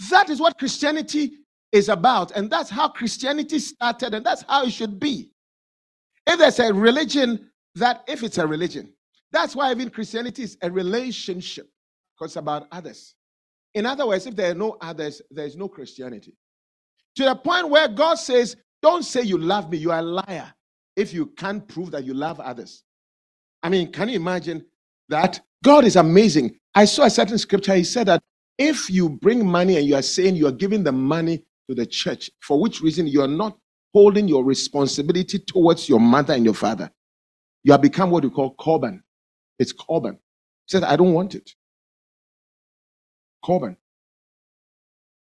That is what Christianity is about. And that's how Christianity started, and that's how it should be. If there's a religion that, if it's a religion, that's why even Christianity is a relationship, because it's about others. In other words, if there are no others, there is no Christianity. To the point where God says, Don't say you love me, you are a liar if you can't prove that you love others. I mean, can you imagine that? God is amazing. I saw a certain scripture, he said that if you bring money and you are saying you are giving the money to the church, for which reason you are not holding your responsibility towards your mother and your father, you have become what we call Corban. It's Corban. He said, I don't want it. Corban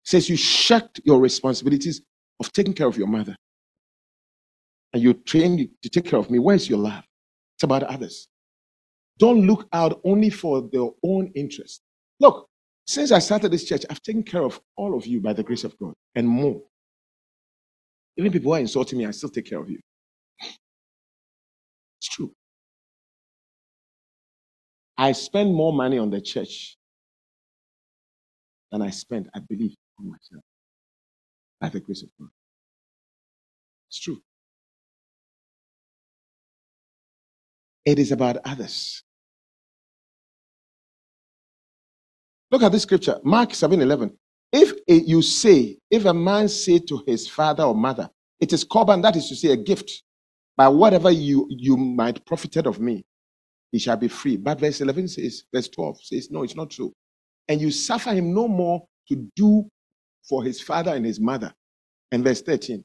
says you shirked your responsibilities of taking care of your mother. And you trained to take care of me. Where's your love? It's about others. Don't look out only for their own interest. Look, since I started this church, I've taken care of all of you by the grace of God and more. Even people who are insulting me, I still take care of you. It's true. I spend more money on the church than I spend, I believe, on myself by the grace of God. It's true. It is about others. Look at this scripture, Mark 7 11. If you say, if a man say to his father or mother, it is Corban, that is to say, a gift, by whatever you, you might profited of me, he shall be free. But verse 11 says, verse 12 says, no, it's not true. And you suffer him no more to do for his father and his mother. And verse 13,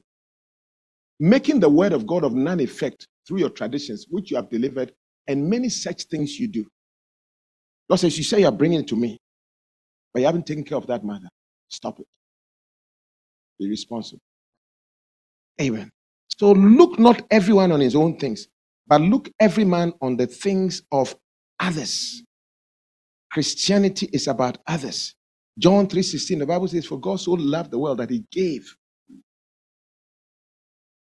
making the word of God of none effect through your traditions, which you have delivered, and many such things you do. God says, You say you're bringing it to me, but you haven't taken care of that mother. Stop it. Be responsible. Amen. So look not everyone on his own things, but look every man on the things of others. Christianity is about others. John 3:16, the Bible says, For God so loved the world that he gave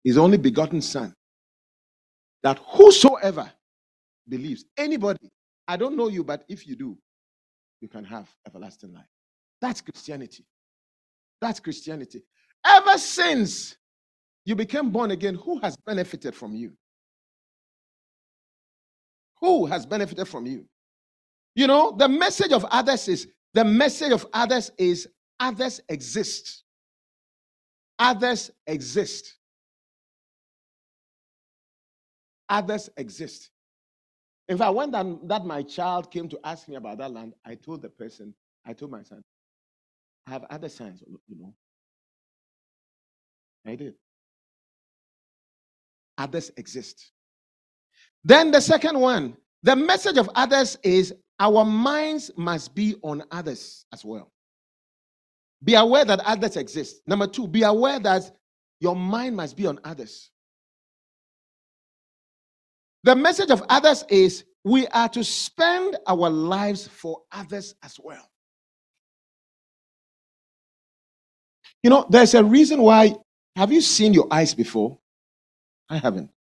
his only begotten son, that whosoever believes, anybody, I don't know you, but if you do, you can have everlasting life. That's Christianity. That's Christianity. Ever since you became born again, who has benefited from you? Who has benefited from you? You know, the message of others is the message of others is others exist. Others exist. Others exist. In fact, when that, that my child came to ask me about that land, I told the person, I told my son, I have other sons, you know. I did. Others exist. Then the second one, the message of others is our minds must be on others as well. Be aware that others exist. Number two, be aware that your mind must be on others. The message of others is we are to spend our lives for others as well. You know, there's a reason why Have you seen your eyes before? I haven't.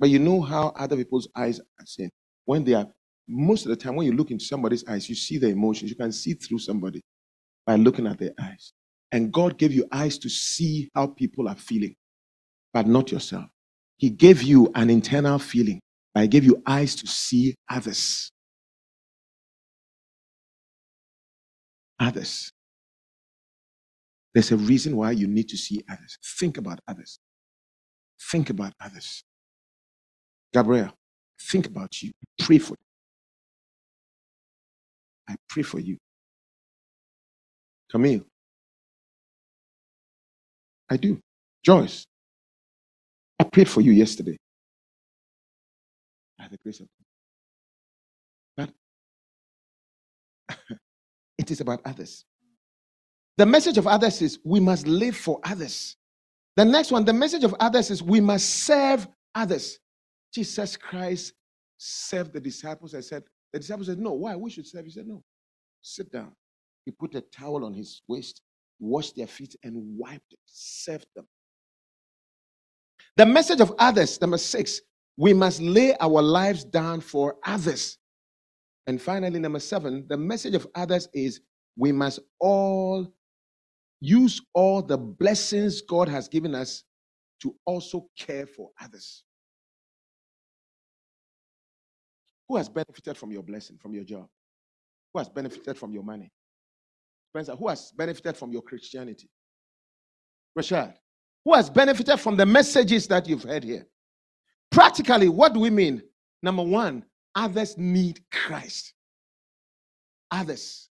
But you know how other people's eyes are seen. When they are, most of the time, when you look into somebody's eyes, you see the emotions. You can see through somebody by looking at their eyes. And God gave you eyes to see how people are feeling, but not yourself. He gave you an internal feeling. I gave you eyes to see others. Others. There's a reason why you need to see others. Think about others. Think about others. Gabriel, think about you. Pray for you. I pray for you. Camille, I do. Joyce, I prayed for you yesterday. By the grace of God. But <laughs> it is about others. The message of others is we must live for others. The next one, the message of others is we must serve others. Jesus Christ served the disciples. I said, the disciples said, No, why? We should serve. He said, No, sit down. He put a towel on his waist, washed their feet, and wiped it, served them. The message of others, number six, we must lay our lives down for others. And finally, number seven, the message of others is we must all use all the blessings God has given us to also care for others. Who has benefited from your blessing, from your job? Who has benefited from your money? Spencer, who has benefited from your Christianity? Rashad, who has benefited from the messages that you've heard here? Practically, what do we mean? Number one, others need Christ. Others.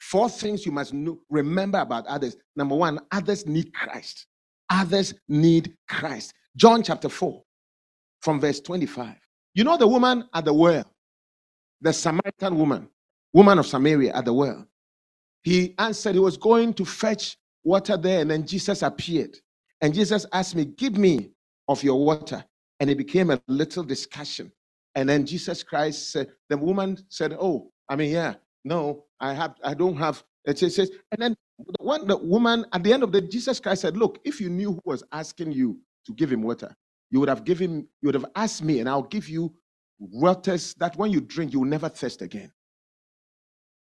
Four things you must know, remember about others. Number one, others need Christ. Others need Christ. John chapter 4, from verse 25. You know the woman at the well, the Samaritan woman, woman of Samaria at the well. He answered, he was going to fetch water there, and then Jesus appeared. And Jesus asked me, Give me of your water. And it became a little discussion. And then Jesus Christ said, The woman said, Oh, I mean, yeah, no, I have, I don't have. It says, and then when the woman at the end of the Jesus Christ said, Look, if you knew who was asking you to give him water, you would have given, you would have asked me, and I'll give you waters that when you drink, you will never thirst again.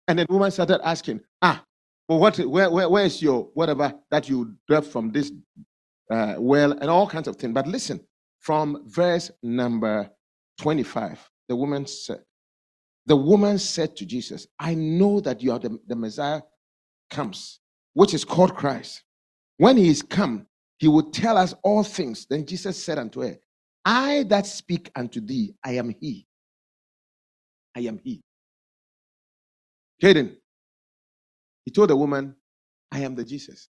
And then the woman started asking, Ah, well, what where, where where's your whatever that you drew from this uh, well, and all kinds of things. But listen, from verse number 25, the woman said, the woman said to Jesus, I know that you are the, the Messiah comes, which is called Christ. When he is come, he will tell us all things. Then Jesus said unto her, I that speak unto thee, I am he. I am he. Caden, he told the woman, I am the Jesus.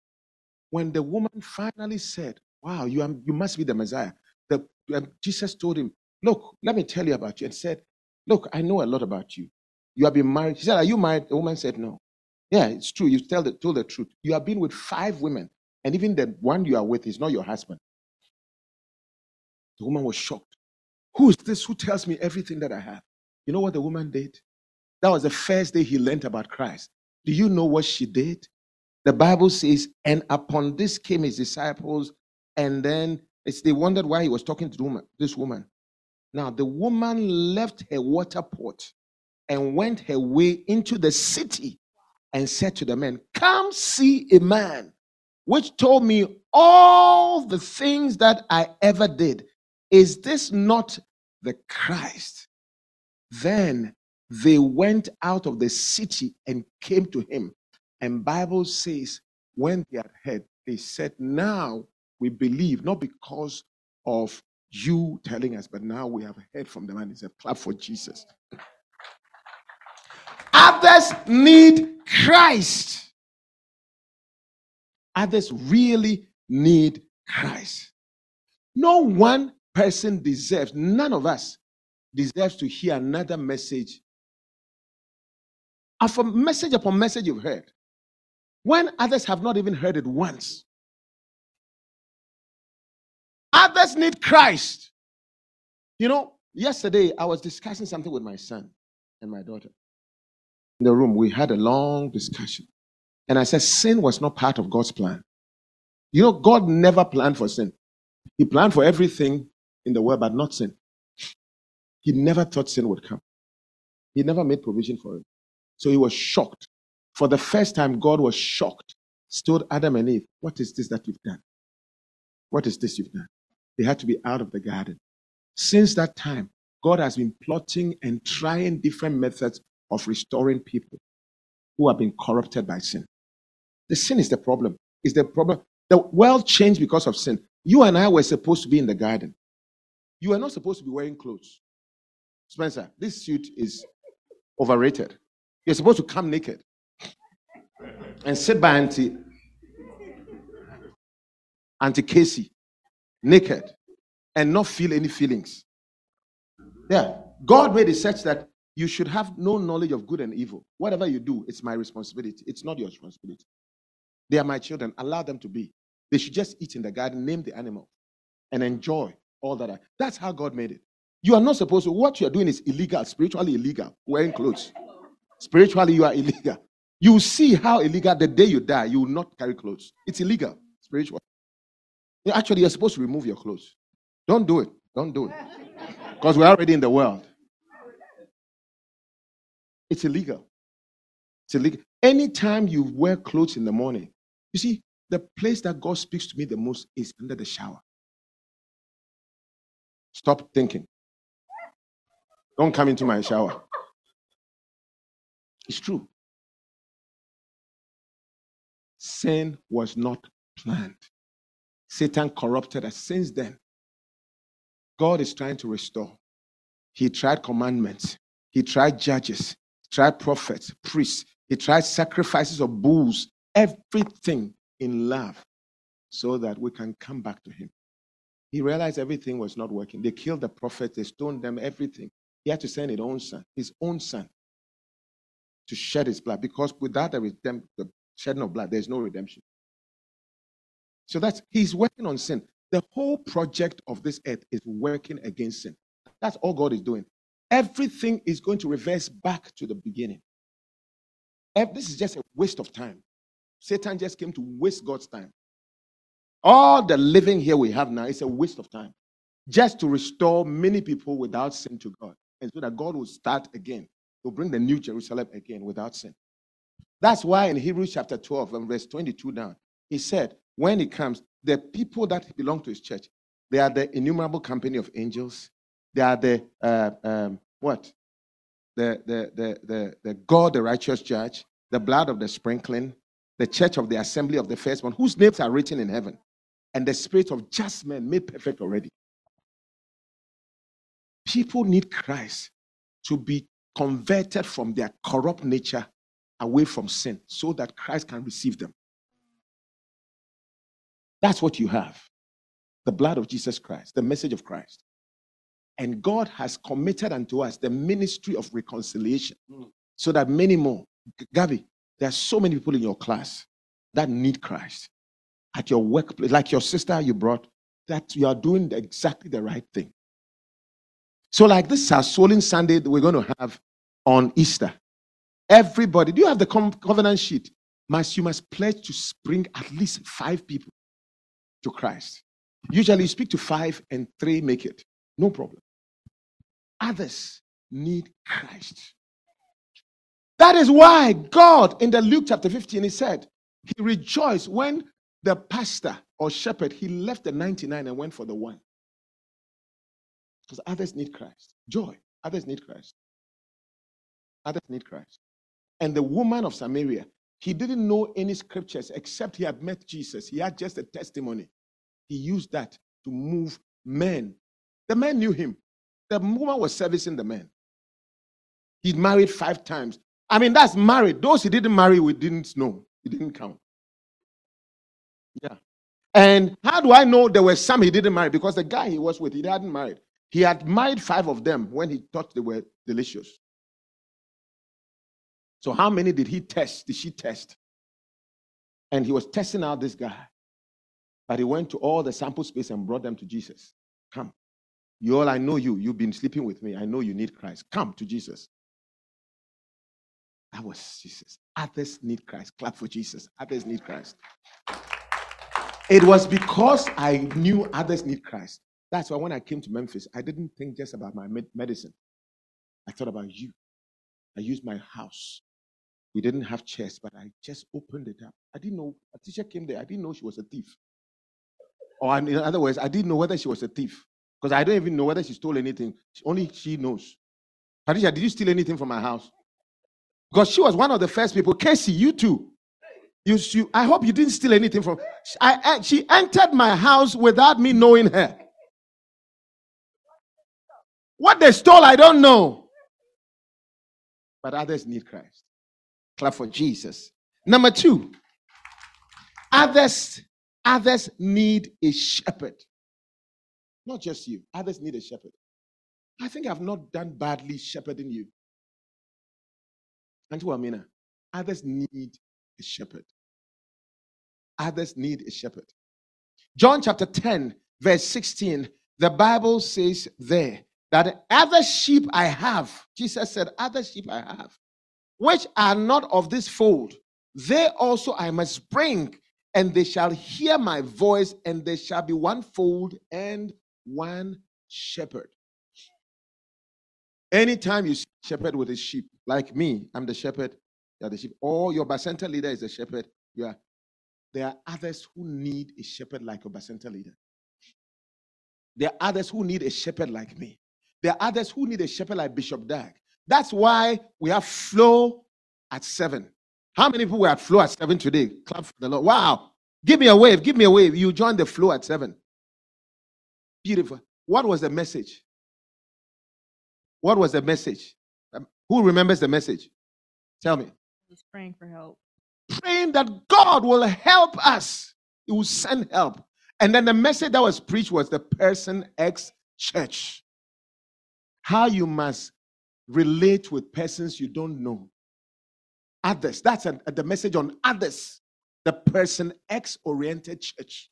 When the woman finally said, Wow, you, you must be the Messiah, the, uh, Jesus told him, Look, let me tell you about you. And said, Look, I know a lot about you. You have been married. He said, Are you married? The woman said, No. Yeah, it's true. You tell the, told the truth. You have been with five women, and even the one you are with is not your husband. The woman was shocked. Who is this who tells me everything that I have? You know what the woman did? That was the first day he learned about Christ. Do you know what she did? The Bible says, and upon this came his disciples, and then it's, they wondered why he was talking to woman, this woman. Now, the woman left her water pot and went her way into the city and said to the men, Come see a man which told me all the things that I ever did. Is this not the Christ? Then they went out of the city and came to him. And Bible says, when they had heard, they said, Now we believe, not because of you telling us, but now we have heard from the man. It's a clap for Jesus. Others need Christ. Others really need Christ. No one person deserves, none of us deserves to hear another message. After message upon message you've heard, when others have not even heard it once. Others need Christ. You know, yesterday I was discussing something with my son and my daughter. In the room, we had a long discussion. And I said, sin was not part of God's plan. You know, God never planned for sin. He planned for everything in the world, but not sin. He never thought sin would come. He never made provision for it. So he was shocked. For the first time, God was shocked. Stood Adam and Eve. What is this that you've done? What is this you've done? They had to be out of the garden. Since that time, God has been plotting and trying different methods of restoring people who have been corrupted by sin. The sin is the problem. Is the problem. The world changed because of sin. You and I were supposed to be in the garden. You are not supposed to be wearing clothes. Spencer, this suit is overrated. You're supposed to come naked and sit by Auntie, Auntie Casey naked and not feel any feelings. Yeah. God made it such that you should have no knowledge of good and evil. Whatever you do, it's my responsibility. It's not your responsibility. They are my children. Allow them to be. They should just eat in the garden, name the animal, and enjoy all that. Are. That's how God made it. You are not supposed to. What you are doing is illegal, spiritually illegal, wearing clothes. Spiritually, you are <laughs> illegal. You see how illegal the day you die, you will not carry clothes. It's illegal, spiritual. Actually, you're supposed to remove your clothes. Don't do it. Don't do it. Because we're already in the world. It's illegal. It's illegal. Anytime you wear clothes in the morning, you see, the place that God speaks to me the most is under the shower. Stop thinking. Don't come into my shower. It's true. Sin was not planned. Satan corrupted us since then. God is trying to restore. He tried commandments, he tried judges, he tried prophets, priests, he tried sacrifices of bulls, everything in love, so that we can come back to him. He realized everything was not working. They killed the prophets, they stoned them, everything. He had to send his own son, his own son, to shed his blood because without the, redemp- the shedding of blood, there's no redemption. So that's he's working on sin. The whole project of this earth is working against sin. That's all God is doing. Everything is going to reverse back to the beginning. This is just a waste of time. Satan just came to waste God's time. All the living here we have now is a waste of time. Just to restore many people without sin to God. And so that God will start again. He'll bring the new Jerusalem again without sin. That's why in Hebrews chapter 12 and verse 22 down, he said, when he comes, the people that belong to his church, they are the innumerable company of angels. They are the uh, um, what? The, the the the the God, the righteous judge, the blood of the sprinkling, the church of the assembly of the firstborn, whose names are written in heaven, and the spirit of just men made perfect already. People need Christ to be converted from their corrupt nature away from sin so that Christ can receive them. That's what you have the blood of Jesus Christ, the message of Christ. And God has committed unto us the ministry of reconciliation hmm. so that many more. G- Gavi, there are so many people in your class that need Christ. At your workplace, like your sister you brought, that you are doing exactly the right thing. So, like this Swollen Sunday that we're going to have on Easter, everybody, do you have the covenant sheet? Must you must pledge to bring at least five people to Christ. Usually, you speak to five and three make it. No problem. Others need Christ. That is why God, in the Luke chapter 15, he said, He rejoiced when the pastor or shepherd he left the 99 and went for the one. Because others need Christ. Joy. Others need Christ. Others need Christ. And the woman of Samaria, he didn't know any scriptures except he had met Jesus. He had just a testimony. He used that to move men. The man knew him. The woman was servicing the man. He'd married five times. I mean, that's married. Those he didn't marry, we didn't know. He didn't count. Yeah. And how do I know there were some he didn't marry? Because the guy he was with, he hadn't married. He had married five of them when he thought they were delicious. So how many did he test? Did she test? And he was testing out this guy. But he went to all the sample space and brought them to Jesus. Come. You all, I know you. You've been sleeping with me. I know you need Christ. Come to Jesus. That was Jesus. Others need Christ. Clap for Jesus. Others need Christ. It was because I knew others need Christ. That's why when I came to Memphis, I didn't think just about my med- medicine. I thought about you. I used my house. We didn't have chairs, but I just opened it up. I didn't know. A teacher came there. I didn't know she was a thief. Or in other words, I didn't know whether she was a thief because I don't even know whether she stole anything. Only she knows. Patricia, did you steal anything from my house? Because she was one of the first people. Casey, you too. You, you I hope you didn't steal anything from. I, I- she entered my house without me knowing her. What they stole, I don't know. But others need Christ. Clap for Jesus. Number two, others, others need a shepherd. Not just you. Others need a shepherd. I think I've not done badly shepherding you. Auntie Wamina, others need a shepherd. Others need a shepherd. John chapter 10, verse 16, the Bible says there that other sheep I have, Jesus said, other sheep I have, which are not of this fold, they also I must bring, and they shall hear my voice, and there shall be one fold and one shepherd. Anytime you shepherd with a sheep, like me, I'm the shepherd, you're the sheep, or your Bacenta leader is a shepherd, you are. There are others who need a shepherd like your Bacenta leader. There are others who need a shepherd like me. There are others who need a shepherd like Bishop Dag. That's why we have flow at seven. How many people were at flow at seven today? Clap for the Lord. Wow. Give me a wave. Give me a wave. You joined the flow at seven. Beautiful. What was the message? What was the message? Um, who remembers the message? Tell me. Praying for help. Praying that God will help us. He will send help. And then the message that was preached was the person X church. How you must relate with persons you don't know. Others. That's a- the message on others. The person X oriented church.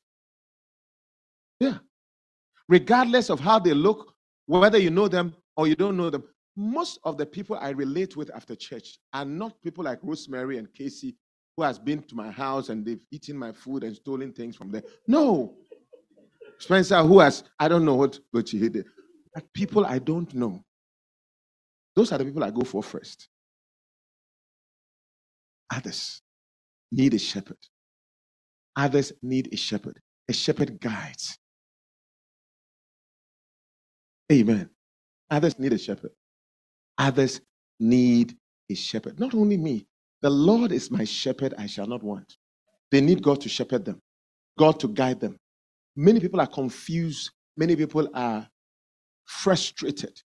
Yeah. Regardless of how they look, whether you know them or you don't know them, most of the people I relate with after church are not people like Rosemary and Casey who has been to my house and they've eaten my food and stolen things from there. No. Spencer, who has, I don't know what, what she hid. But people I don't know. Those are the people I go for first. Others need a shepherd. Others need a shepherd. A shepherd guides. Amen. Others need a shepherd. Others need a shepherd. Not only me. The Lord is my shepherd, I shall not want. They need God to shepherd them, God to guide them. Many people are confused. Many people are frustrated.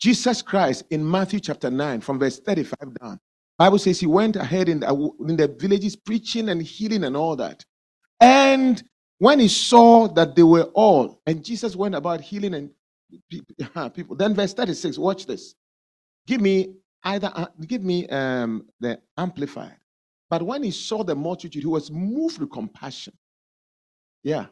Jesus Christ in Matthew chapter 9, from verse 35 down, Bible says he went ahead in the, in the villages preaching and healing and all that. And when he saw that they were all, and Jesus went about healing and <laughs> people. Then verse 36, watch this. Give me either uh, give me um the amplified. But when he saw the multitude, he was moved with compassion. Yeah.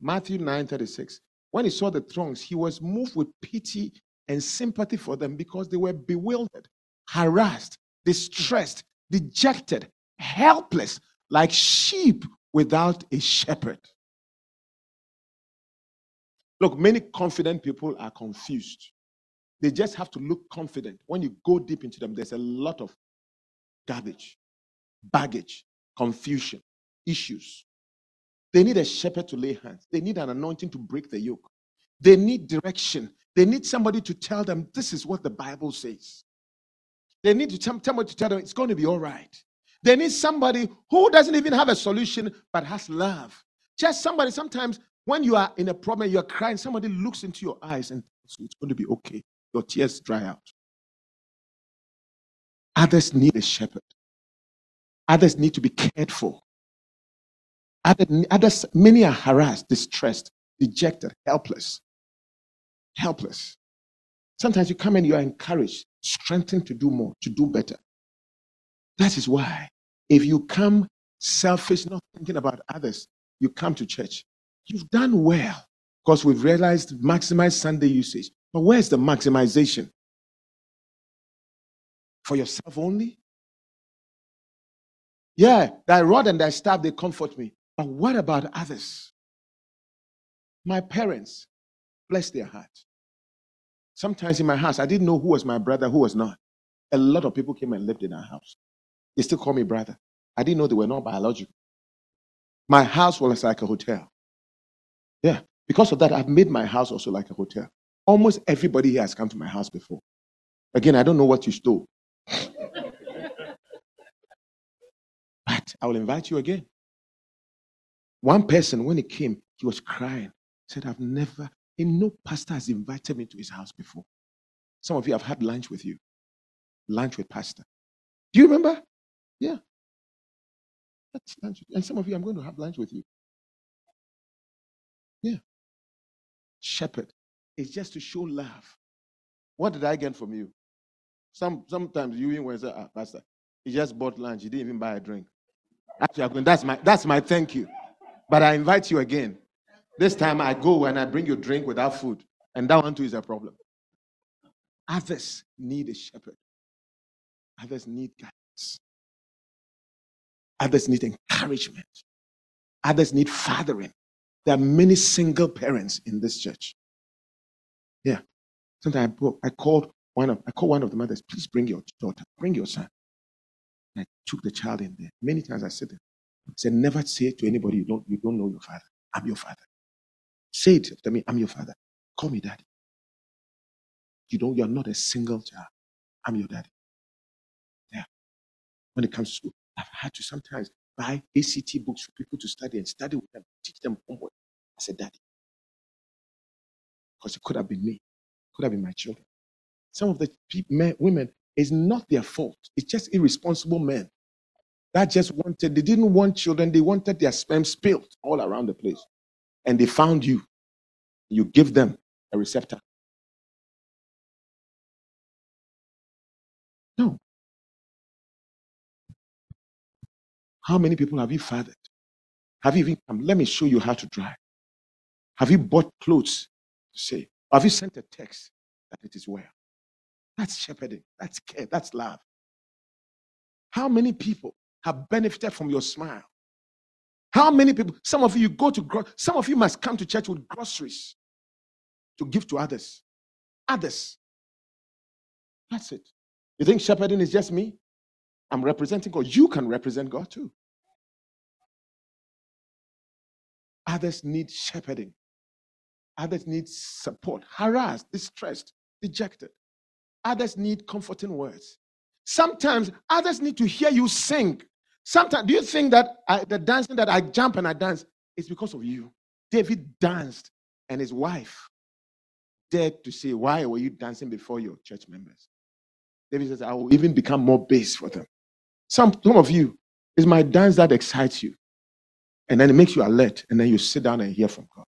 Matthew 9 36. When he saw the throngs, he was moved with pity and sympathy for them because they were bewildered, harassed, distressed, dejected, helpless, like sheep without a shepherd. Look, many confident people are confused. They just have to look confident. When you go deep into them, there's a lot of garbage, baggage, confusion, issues. They need a shepherd to lay hands. They need an anointing to break the yoke. They need direction. They need somebody to tell them this is what the Bible says. They need to tell somebody to tell them it's going to be all right. They need somebody who doesn't even have a solution but has love. Just somebody, sometimes when you are in a problem, you're crying, somebody looks into your eyes and it's going to be okay. Your tears dry out. Others need a shepherd. Others need to be cared for. Other- Others, many are harassed, distressed, dejected, helpless. Helpless. Sometimes you come and you are encouraged, strengthened to do more, to do better. That is why, if you come selfish, not thinking about others, you come to church, you've done well because we've realized maximize Sunday usage. But where's the maximization? For yourself only? Yeah, thy rod and thy staff, they comfort me. But what about others? My parents, bless their hearts. Sometimes in my house, I didn't know who was my brother, who was not. A lot of people came and lived in our house. They still call me brother. I didn't know they were not biological. My house was like a hotel. Yeah. Because of that, I've made my house also like a hotel. Almost everybody here has come to my house before. Again, I don't know what you stole. <laughs> but I will invite you again. One person, when he came, he was crying. Said, I've never, and no pastor has invited me to his house before. Some of you have had lunch with you. Lunch with pastor. Do you remember? Yeah. That's lunch. And some of you, I'm going to have lunch with you. Yeah. Shepherd. It's just to show love. What did I get from you? Some sometimes you even say, ah, Pastor, he just bought lunch, he didn't even buy a drink. Actually, that's my that's my thank you. But I invite you again. This time I go and I bring you drink without food. And that one too is a problem. Others need a shepherd. Others need guidance. Others need encouragement. Others need fathering. There are many single parents in this church. Yeah. Sometimes I, I called one of I called one of the mothers, please bring your daughter, bring your son. And I took the child in there. Many times I said, I said, never say to anybody you don't you don't know your father. I'm your father. Say it to me, I'm your father. Call me daddy. You don't, you're not a single child. I'm your daddy. Yeah. When it comes to I've had to sometimes buy ACT books for people to study and study with them, teach them homework. I said, Daddy. Because it could have been me, could have been my children. Some of the men, women, it's not their fault. It's just irresponsible men that just wanted, they didn't want children, they wanted their sperm spilled all around the place. And they found you. You give them a receptor. No. How many people have you fathered? Have you even come? Let me show you how to drive. Have you bought clothes say? Have you sent a text that it is well? That's shepherding. That's care. That's love. How many people have benefited from your smile? How many people? Some of you go to gro- some of you must come to church with groceries to give to others. Others. That's it. You think shepherding is just me? I'm representing God. You can represent God too. Others need shepherding. Others need support, harassed, distressed, dejected. Others need comforting words. Sometimes others need to hear you sing. Sometimes, do you think that I, the dancing that I jump and I dance is because of you? David danced, and his wife dared to say, Why were you dancing before your church members? David says, I will even become more base for them. Some, some of you, it's my dance that excites you. And then it makes you alert, and then you sit down and hear from God.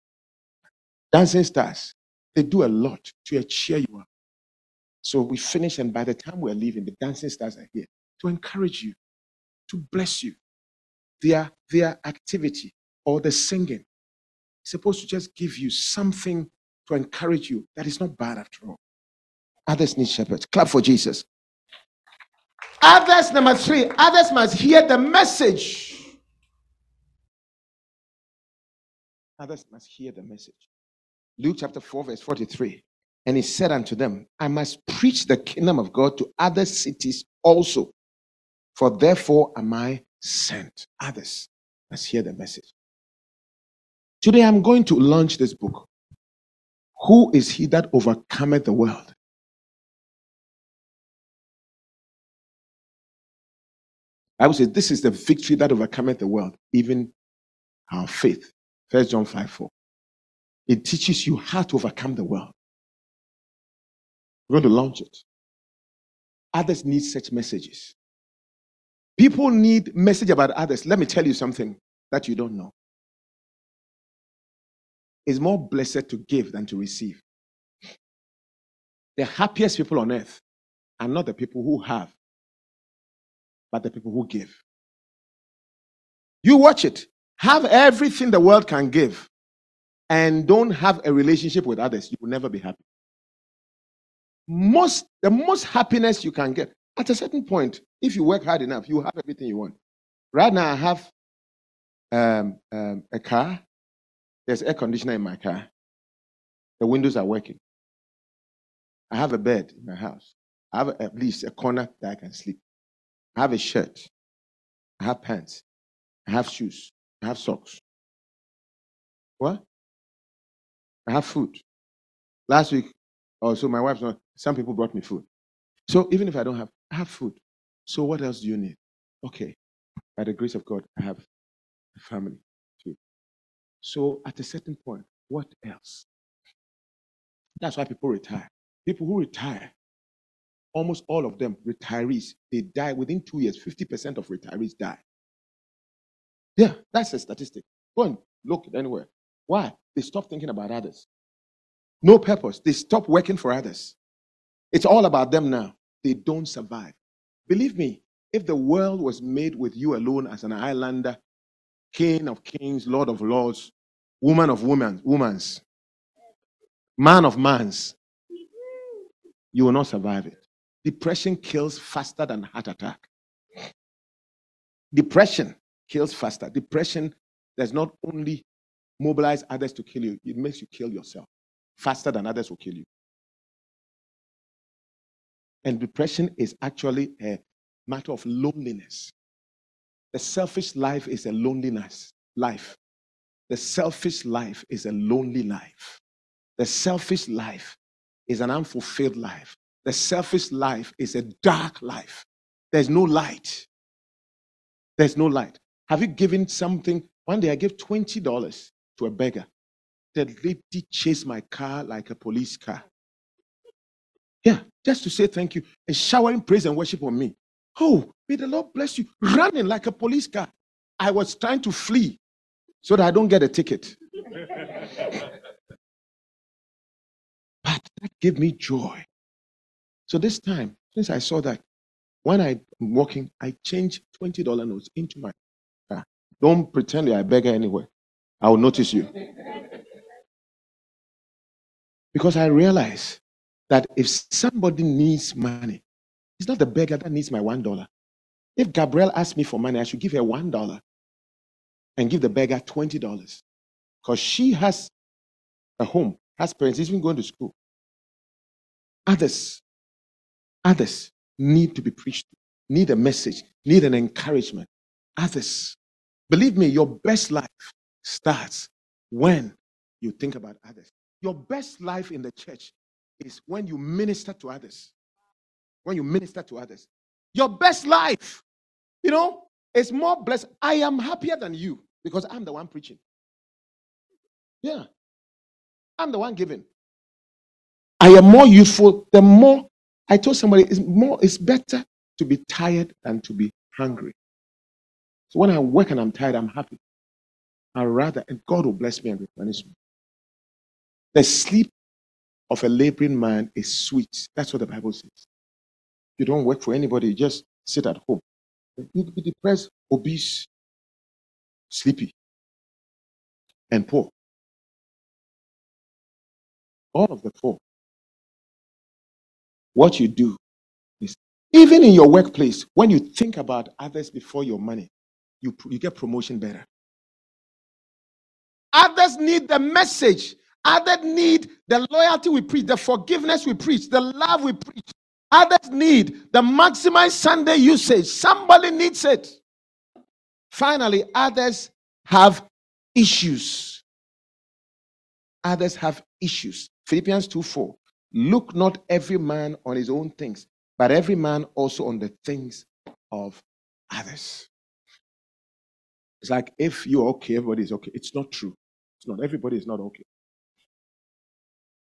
Dancing stars, they do a lot to cheer you up. So we finish, and by the time we're leaving, the dancing stars are here to encourage you, to bless you. Their, their activity or the singing is supposed to just give you something to encourage you that is not bad after all. Others need shepherds. Clap for Jesus. Others, number three, others must hear the message. Others must hear the message. Luke chapter 4, verse 43. And he said unto them, I must preach the kingdom of God to other cities also, for therefore am I sent. Others must hear the message. Today I'm going to launch this book. Who is he that overcometh the world? I would say this is the victory that overcometh the world, even our faith. First John 5 4. It teaches you how to overcome the world. We're going to launch it. Others need such messages. People need message about others. Let me tell you something that you don't know. It's more blessed to give than to receive. The happiest people on earth are not the people who have, but the people who give. You watch it. Have everything the world can give and don't have a relationship with others. You will never be happy most the most happiness you can get at a certain point if you work hard enough you have everything you want right now i have um, um, a car. There's air conditioner in my car. The windows are working. I have a bed in my house. I have at least a corner that I can sleep. I have a shirt. I have pants. I have shoes. I have socks. What? I have food. Last week, oh, also my wife's not. Some people brought me food. So even if I don't have, I have food. So what else do you need? Okay, by the grace of God, I have a family too. So at a certain point, what else? That's why people retire. People who retire, almost all of them, retirees, they die within two years. 50% of retirees die. Yeah, that's a statistic. Go and look anywhere. Why? They stop thinking about others. No purpose. They stop working for others. It's all about them now. They don't survive. Believe me, if the world was made with you alone as an islander, king of kings, lord of lords, woman of women, women's, man of man's, you will not survive it. Depression kills faster than heart attack. Depression kills faster. Depression does not only mobilize others to kill you, it makes you kill yourself faster than others will kill you. And depression is actually a matter of loneliness. The selfish life is a loneliness life. The selfish life is a lonely life. The selfish life is an unfulfilled life. The selfish life is a dark life. There's no light. There's no light. Have you given something? One day I gave $20 to a beggar. The lady chased my car like a police car. Yeah, just to say thank you and showering praise and worship on me. Oh, may the Lord bless you. Running like a police car. I was trying to flee so that I don't get a ticket. <laughs> but that gave me joy. So this time, since I saw that, when I'm walking, I change $20 notes into my car. Don't pretend you're a beggar anywhere. I will notice you. Because I realize that if somebody needs money, it's not the beggar that needs my one dollar. If Gabrielle asks me for money, I should give her one dollar and give the beggar twenty dollars. Because she has a home, has parents, even going to school. Others, others need to be preached, need a message, need an encouragement. Others, believe me, your best life starts when you think about others. Your best life in the church is when you minister to others. When you minister to others. Your best life, you know, is more blessed. I am happier than you because I'm the one preaching. Yeah. I'm the one giving. I am more useful. The more I told somebody, it's more, it's better to be tired than to be hungry. So when I work and I'm tired, I'm happy. I rather, and God will bless me and replenish me. The sleep of a laboring man is sweet. That's what the Bible says. You don't work for anybody, you just sit at home. You could be depressed, obese, sleepy, and poor. All of the four. What you do is, even in your workplace, when you think about others before your money, you, you get promotion better. Others need the message Others need the loyalty we preach, the forgiveness we preach, the love we preach. Others need the maximized Sunday usage. Somebody needs it. Finally, others have issues. Others have issues. Philippians 2 4. Look not every man on his own things, but every man also on the things of others. It's like if you're okay, everybody is okay. It's not true. It's not. Everybody is not okay.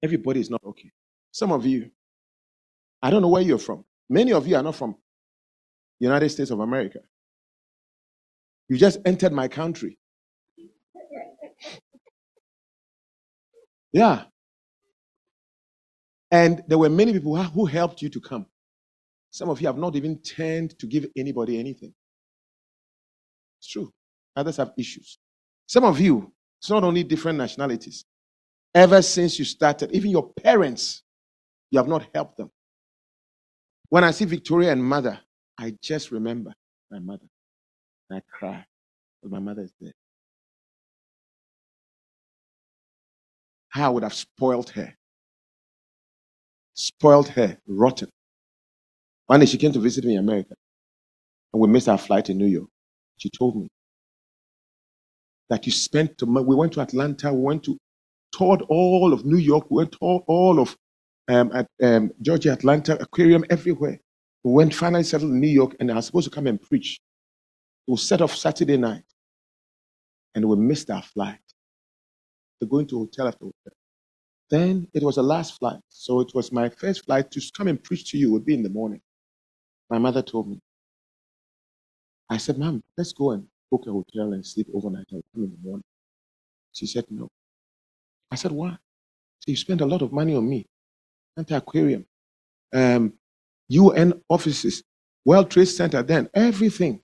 Everybody is not okay. Some of you, I don't know where you're from. Many of you are not from the United States of America. You just entered my country. Yeah. And there were many people who helped you to come. Some of you have not even turned to give anybody anything. It's true. Others have issues. Some of you, it's not only different nationalities. Ever since you started, even your parents, you have not helped them. When I see Victoria and mother, I just remember my mother. And I cry because my mother is dead. How I would have spoiled her. Spoiled her, rotten. One day she came to visit me in America, and we missed our flight in New York. She told me, you spent, we went to Atlanta, we went to, toured all of New York, we went to all of um, at um, Georgia, Atlanta, aquarium, everywhere. We went finally settled in New York, and I was supposed to come and preach. We set off Saturday night, and we missed our flight. We're going to hotel after hotel. Then it was the last flight, so it was my first flight to come and preach to you. Would be in the morning. My mother told me. I said, "Mom, let's go and book a hotel and sleep overnight. I'll come in the morning." She said, "No." I said, "Why?" So you spend a lot of money on me. Anti-aquarium, um, UN offices, World Trade Center, then everything.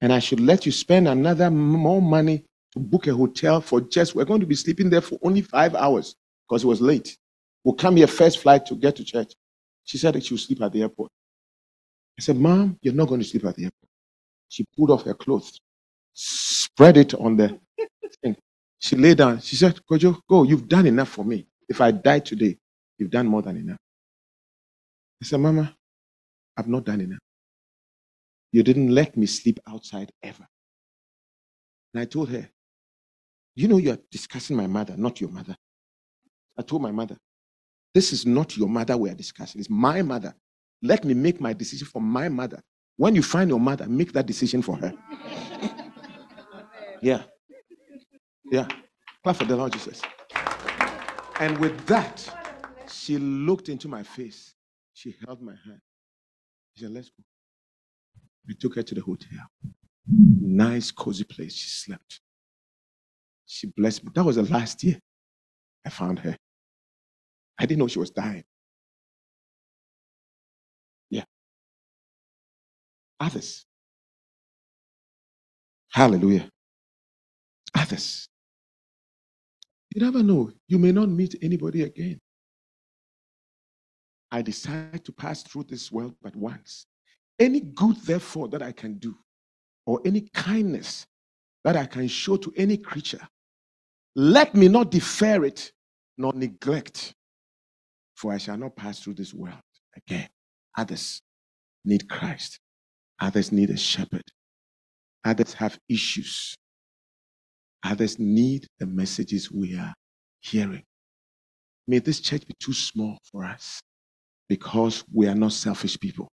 And I should let you spend another more money to book a hotel for just, we're going to be sleeping there for only five hours because it was late. We'll come here first flight to get to church. She said that she would sleep at the airport. I said, Mom, you're not going to sleep at the airport. She pulled off her clothes, spread it on the thing. She lay down. She said, Kojo, go. You've done enough for me. If I die today, you've done more than enough. I said, Mama, I've not done enough. You didn't let me sleep outside ever. And I told her, You know, you're discussing my mother, not your mother. I told my mother, This is not your mother we are discussing, it's my mother. Let me make my decision for my mother. When you find your mother, make that decision for her. yeah. Yeah. Clap for the Lord Jesus. And with that, she looked into my face. She held my hand. She said, Let's go. We took her to the hotel. Nice, cozy place. She slept. She blessed me. That was the last year I found her. I didn't know she was dying. Others. Hallelujah. Others. You never know. You may not meet anybody again. I decide to pass through this world but once. Any good, therefore, that I can do, or any kindness that I can show to any creature, let me not defer it nor neglect, for I shall not pass through this world again. Others need Christ, others need a shepherd, others have issues, others need the messages we are hearing. May this church be too small for us because we are not selfish people.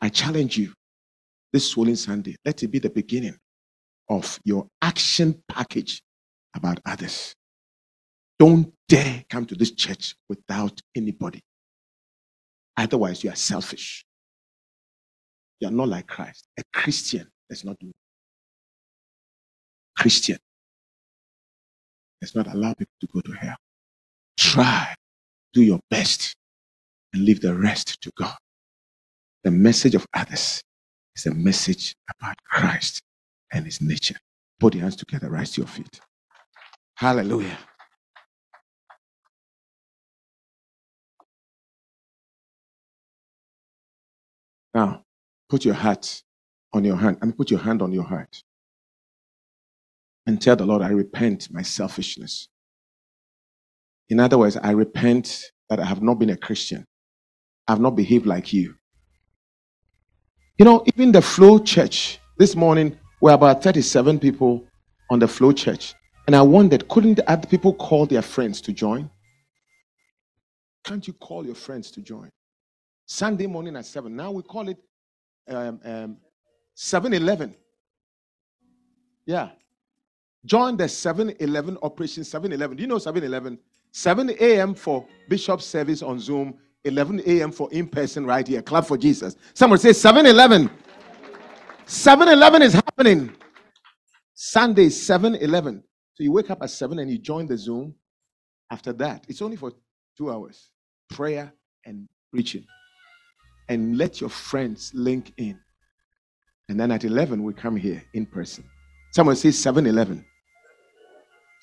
I challenge you this swollen Sunday, let it be the beginning of your action package about others. Don't dare come to this church without anybody. Otherwise, you are selfish. You are not like Christ. A Christian does not do Christian does not allow people to go to hell. Try, do your best and leave the rest to God. The message of others is a message about Christ and his nature. Put your hands together, rise to your feet. Hallelujah. Now, put your heart on your hand. and put your hand on your heart and tell the Lord, I repent my selfishness. In other words, I repent that I have not been a Christian. I've not behaved like you. You know, even the Flow Church, this morning, we're about 37 people on the Flow Church. And I wondered, couldn't the other people call their friends to join? Can't you call your friends to join? Sunday morning at 7. Now we call it um, um, 7 Eleven. Yeah. Join the 7 Eleven Operation 7 Eleven. Do you know 7 Eleven? 7 a.m. for Bishop service on Zoom, 11 a.m. for in person right here. Clap for Jesus. Someone say 7 11. 7 11 is happening. Sunday, 7 11. So you wake up at 7 and you join the Zoom. After that, it's only for two hours prayer and preaching. And let your friends link in. And then at 11, we come here in person. Someone says 7 11.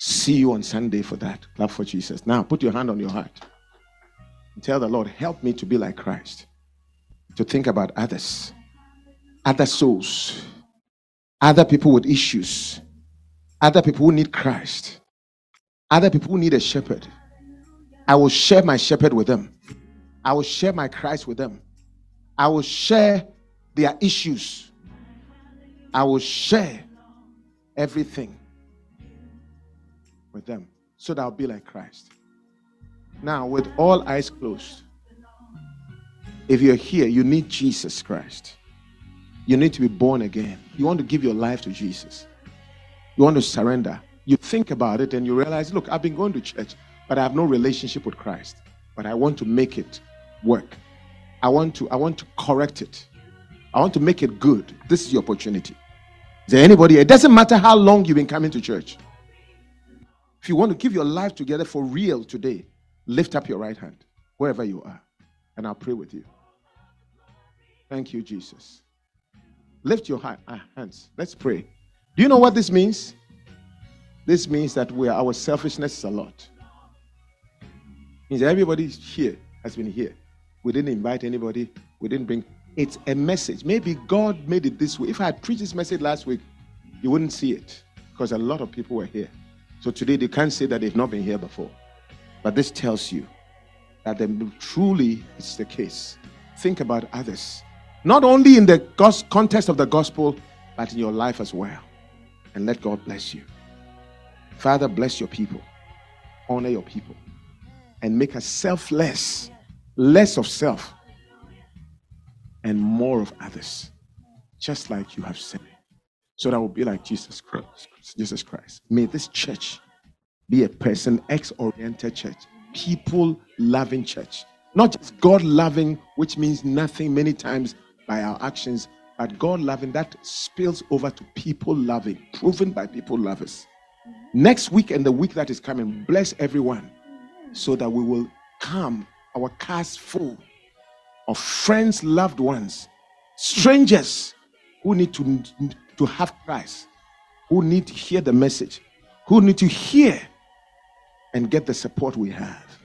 See you on Sunday for that. Clap for Jesus. Now, put your hand on your heart. And tell the Lord, help me to be like Christ, to think about others, other souls, other people with issues, other people who need Christ, Other people who need a shepherd, I will share my shepherd with them. I will share my Christ with them. I will share their issues. I will share everything with them so that I'll be like Christ. Now, with all eyes closed, if you're here, you need Jesus Christ. You need to be born again. You want to give your life to Jesus. You want to surrender. You think about it and you realize, look, I've been going to church, but I have no relationship with Christ. But I want to make it work. I want to I want to correct it. I want to make it good. This is your opportunity. Is there anybody? It doesn't matter how long you've been coming to church. If you want to give your life together for real today, lift up your right hand wherever you are, and I'll pray with you. Thank you, Jesus. Lift your uh, hands. Let's pray. Do you know what this means? This means that we are, our selfishness is a lot. means that everybody here has been here. We didn't invite anybody. We didn't bring. It's a message. Maybe God made it this way. If I had preached this message last week, you wouldn't see it because a lot of people were here. So today they can't say that they've not been here before. But this tells you that then truly it's the case. Think about others, not only in the context of the gospel, but in your life as well. And let God bless you. Father, bless your people, honor your people, and make us selfless, less of self, and more of others, just like you have said. So that will be like Jesus Christ. Jesus Christ. May this church be a person ex-oriented church, people loving church, not just God loving, which means nothing many times by our actions, but God loving that spills over to people loving, proven by people lovers. Next week and the week that is coming, bless everyone so that we will come, our cars full of friends, loved ones, strangers who need to, to have Christ, who need to hear the message, who need to hear and get the support we have,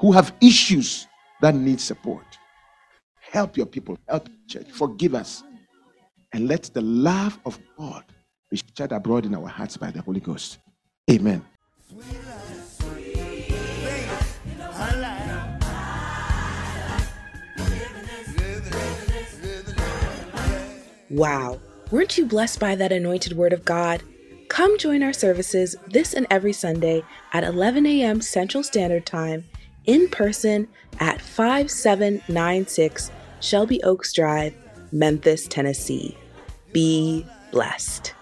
who have issues that need support. Help your people, help the church, forgive us, and let the love of God be shed abroad in our hearts by the Holy Ghost. Amen. Wow, weren't you blessed by that anointed word of God? Come join our services this and every Sunday at 11 a.m. Central Standard Time in person at 5796 Shelby Oaks Drive, Memphis, Tennessee. Be blessed.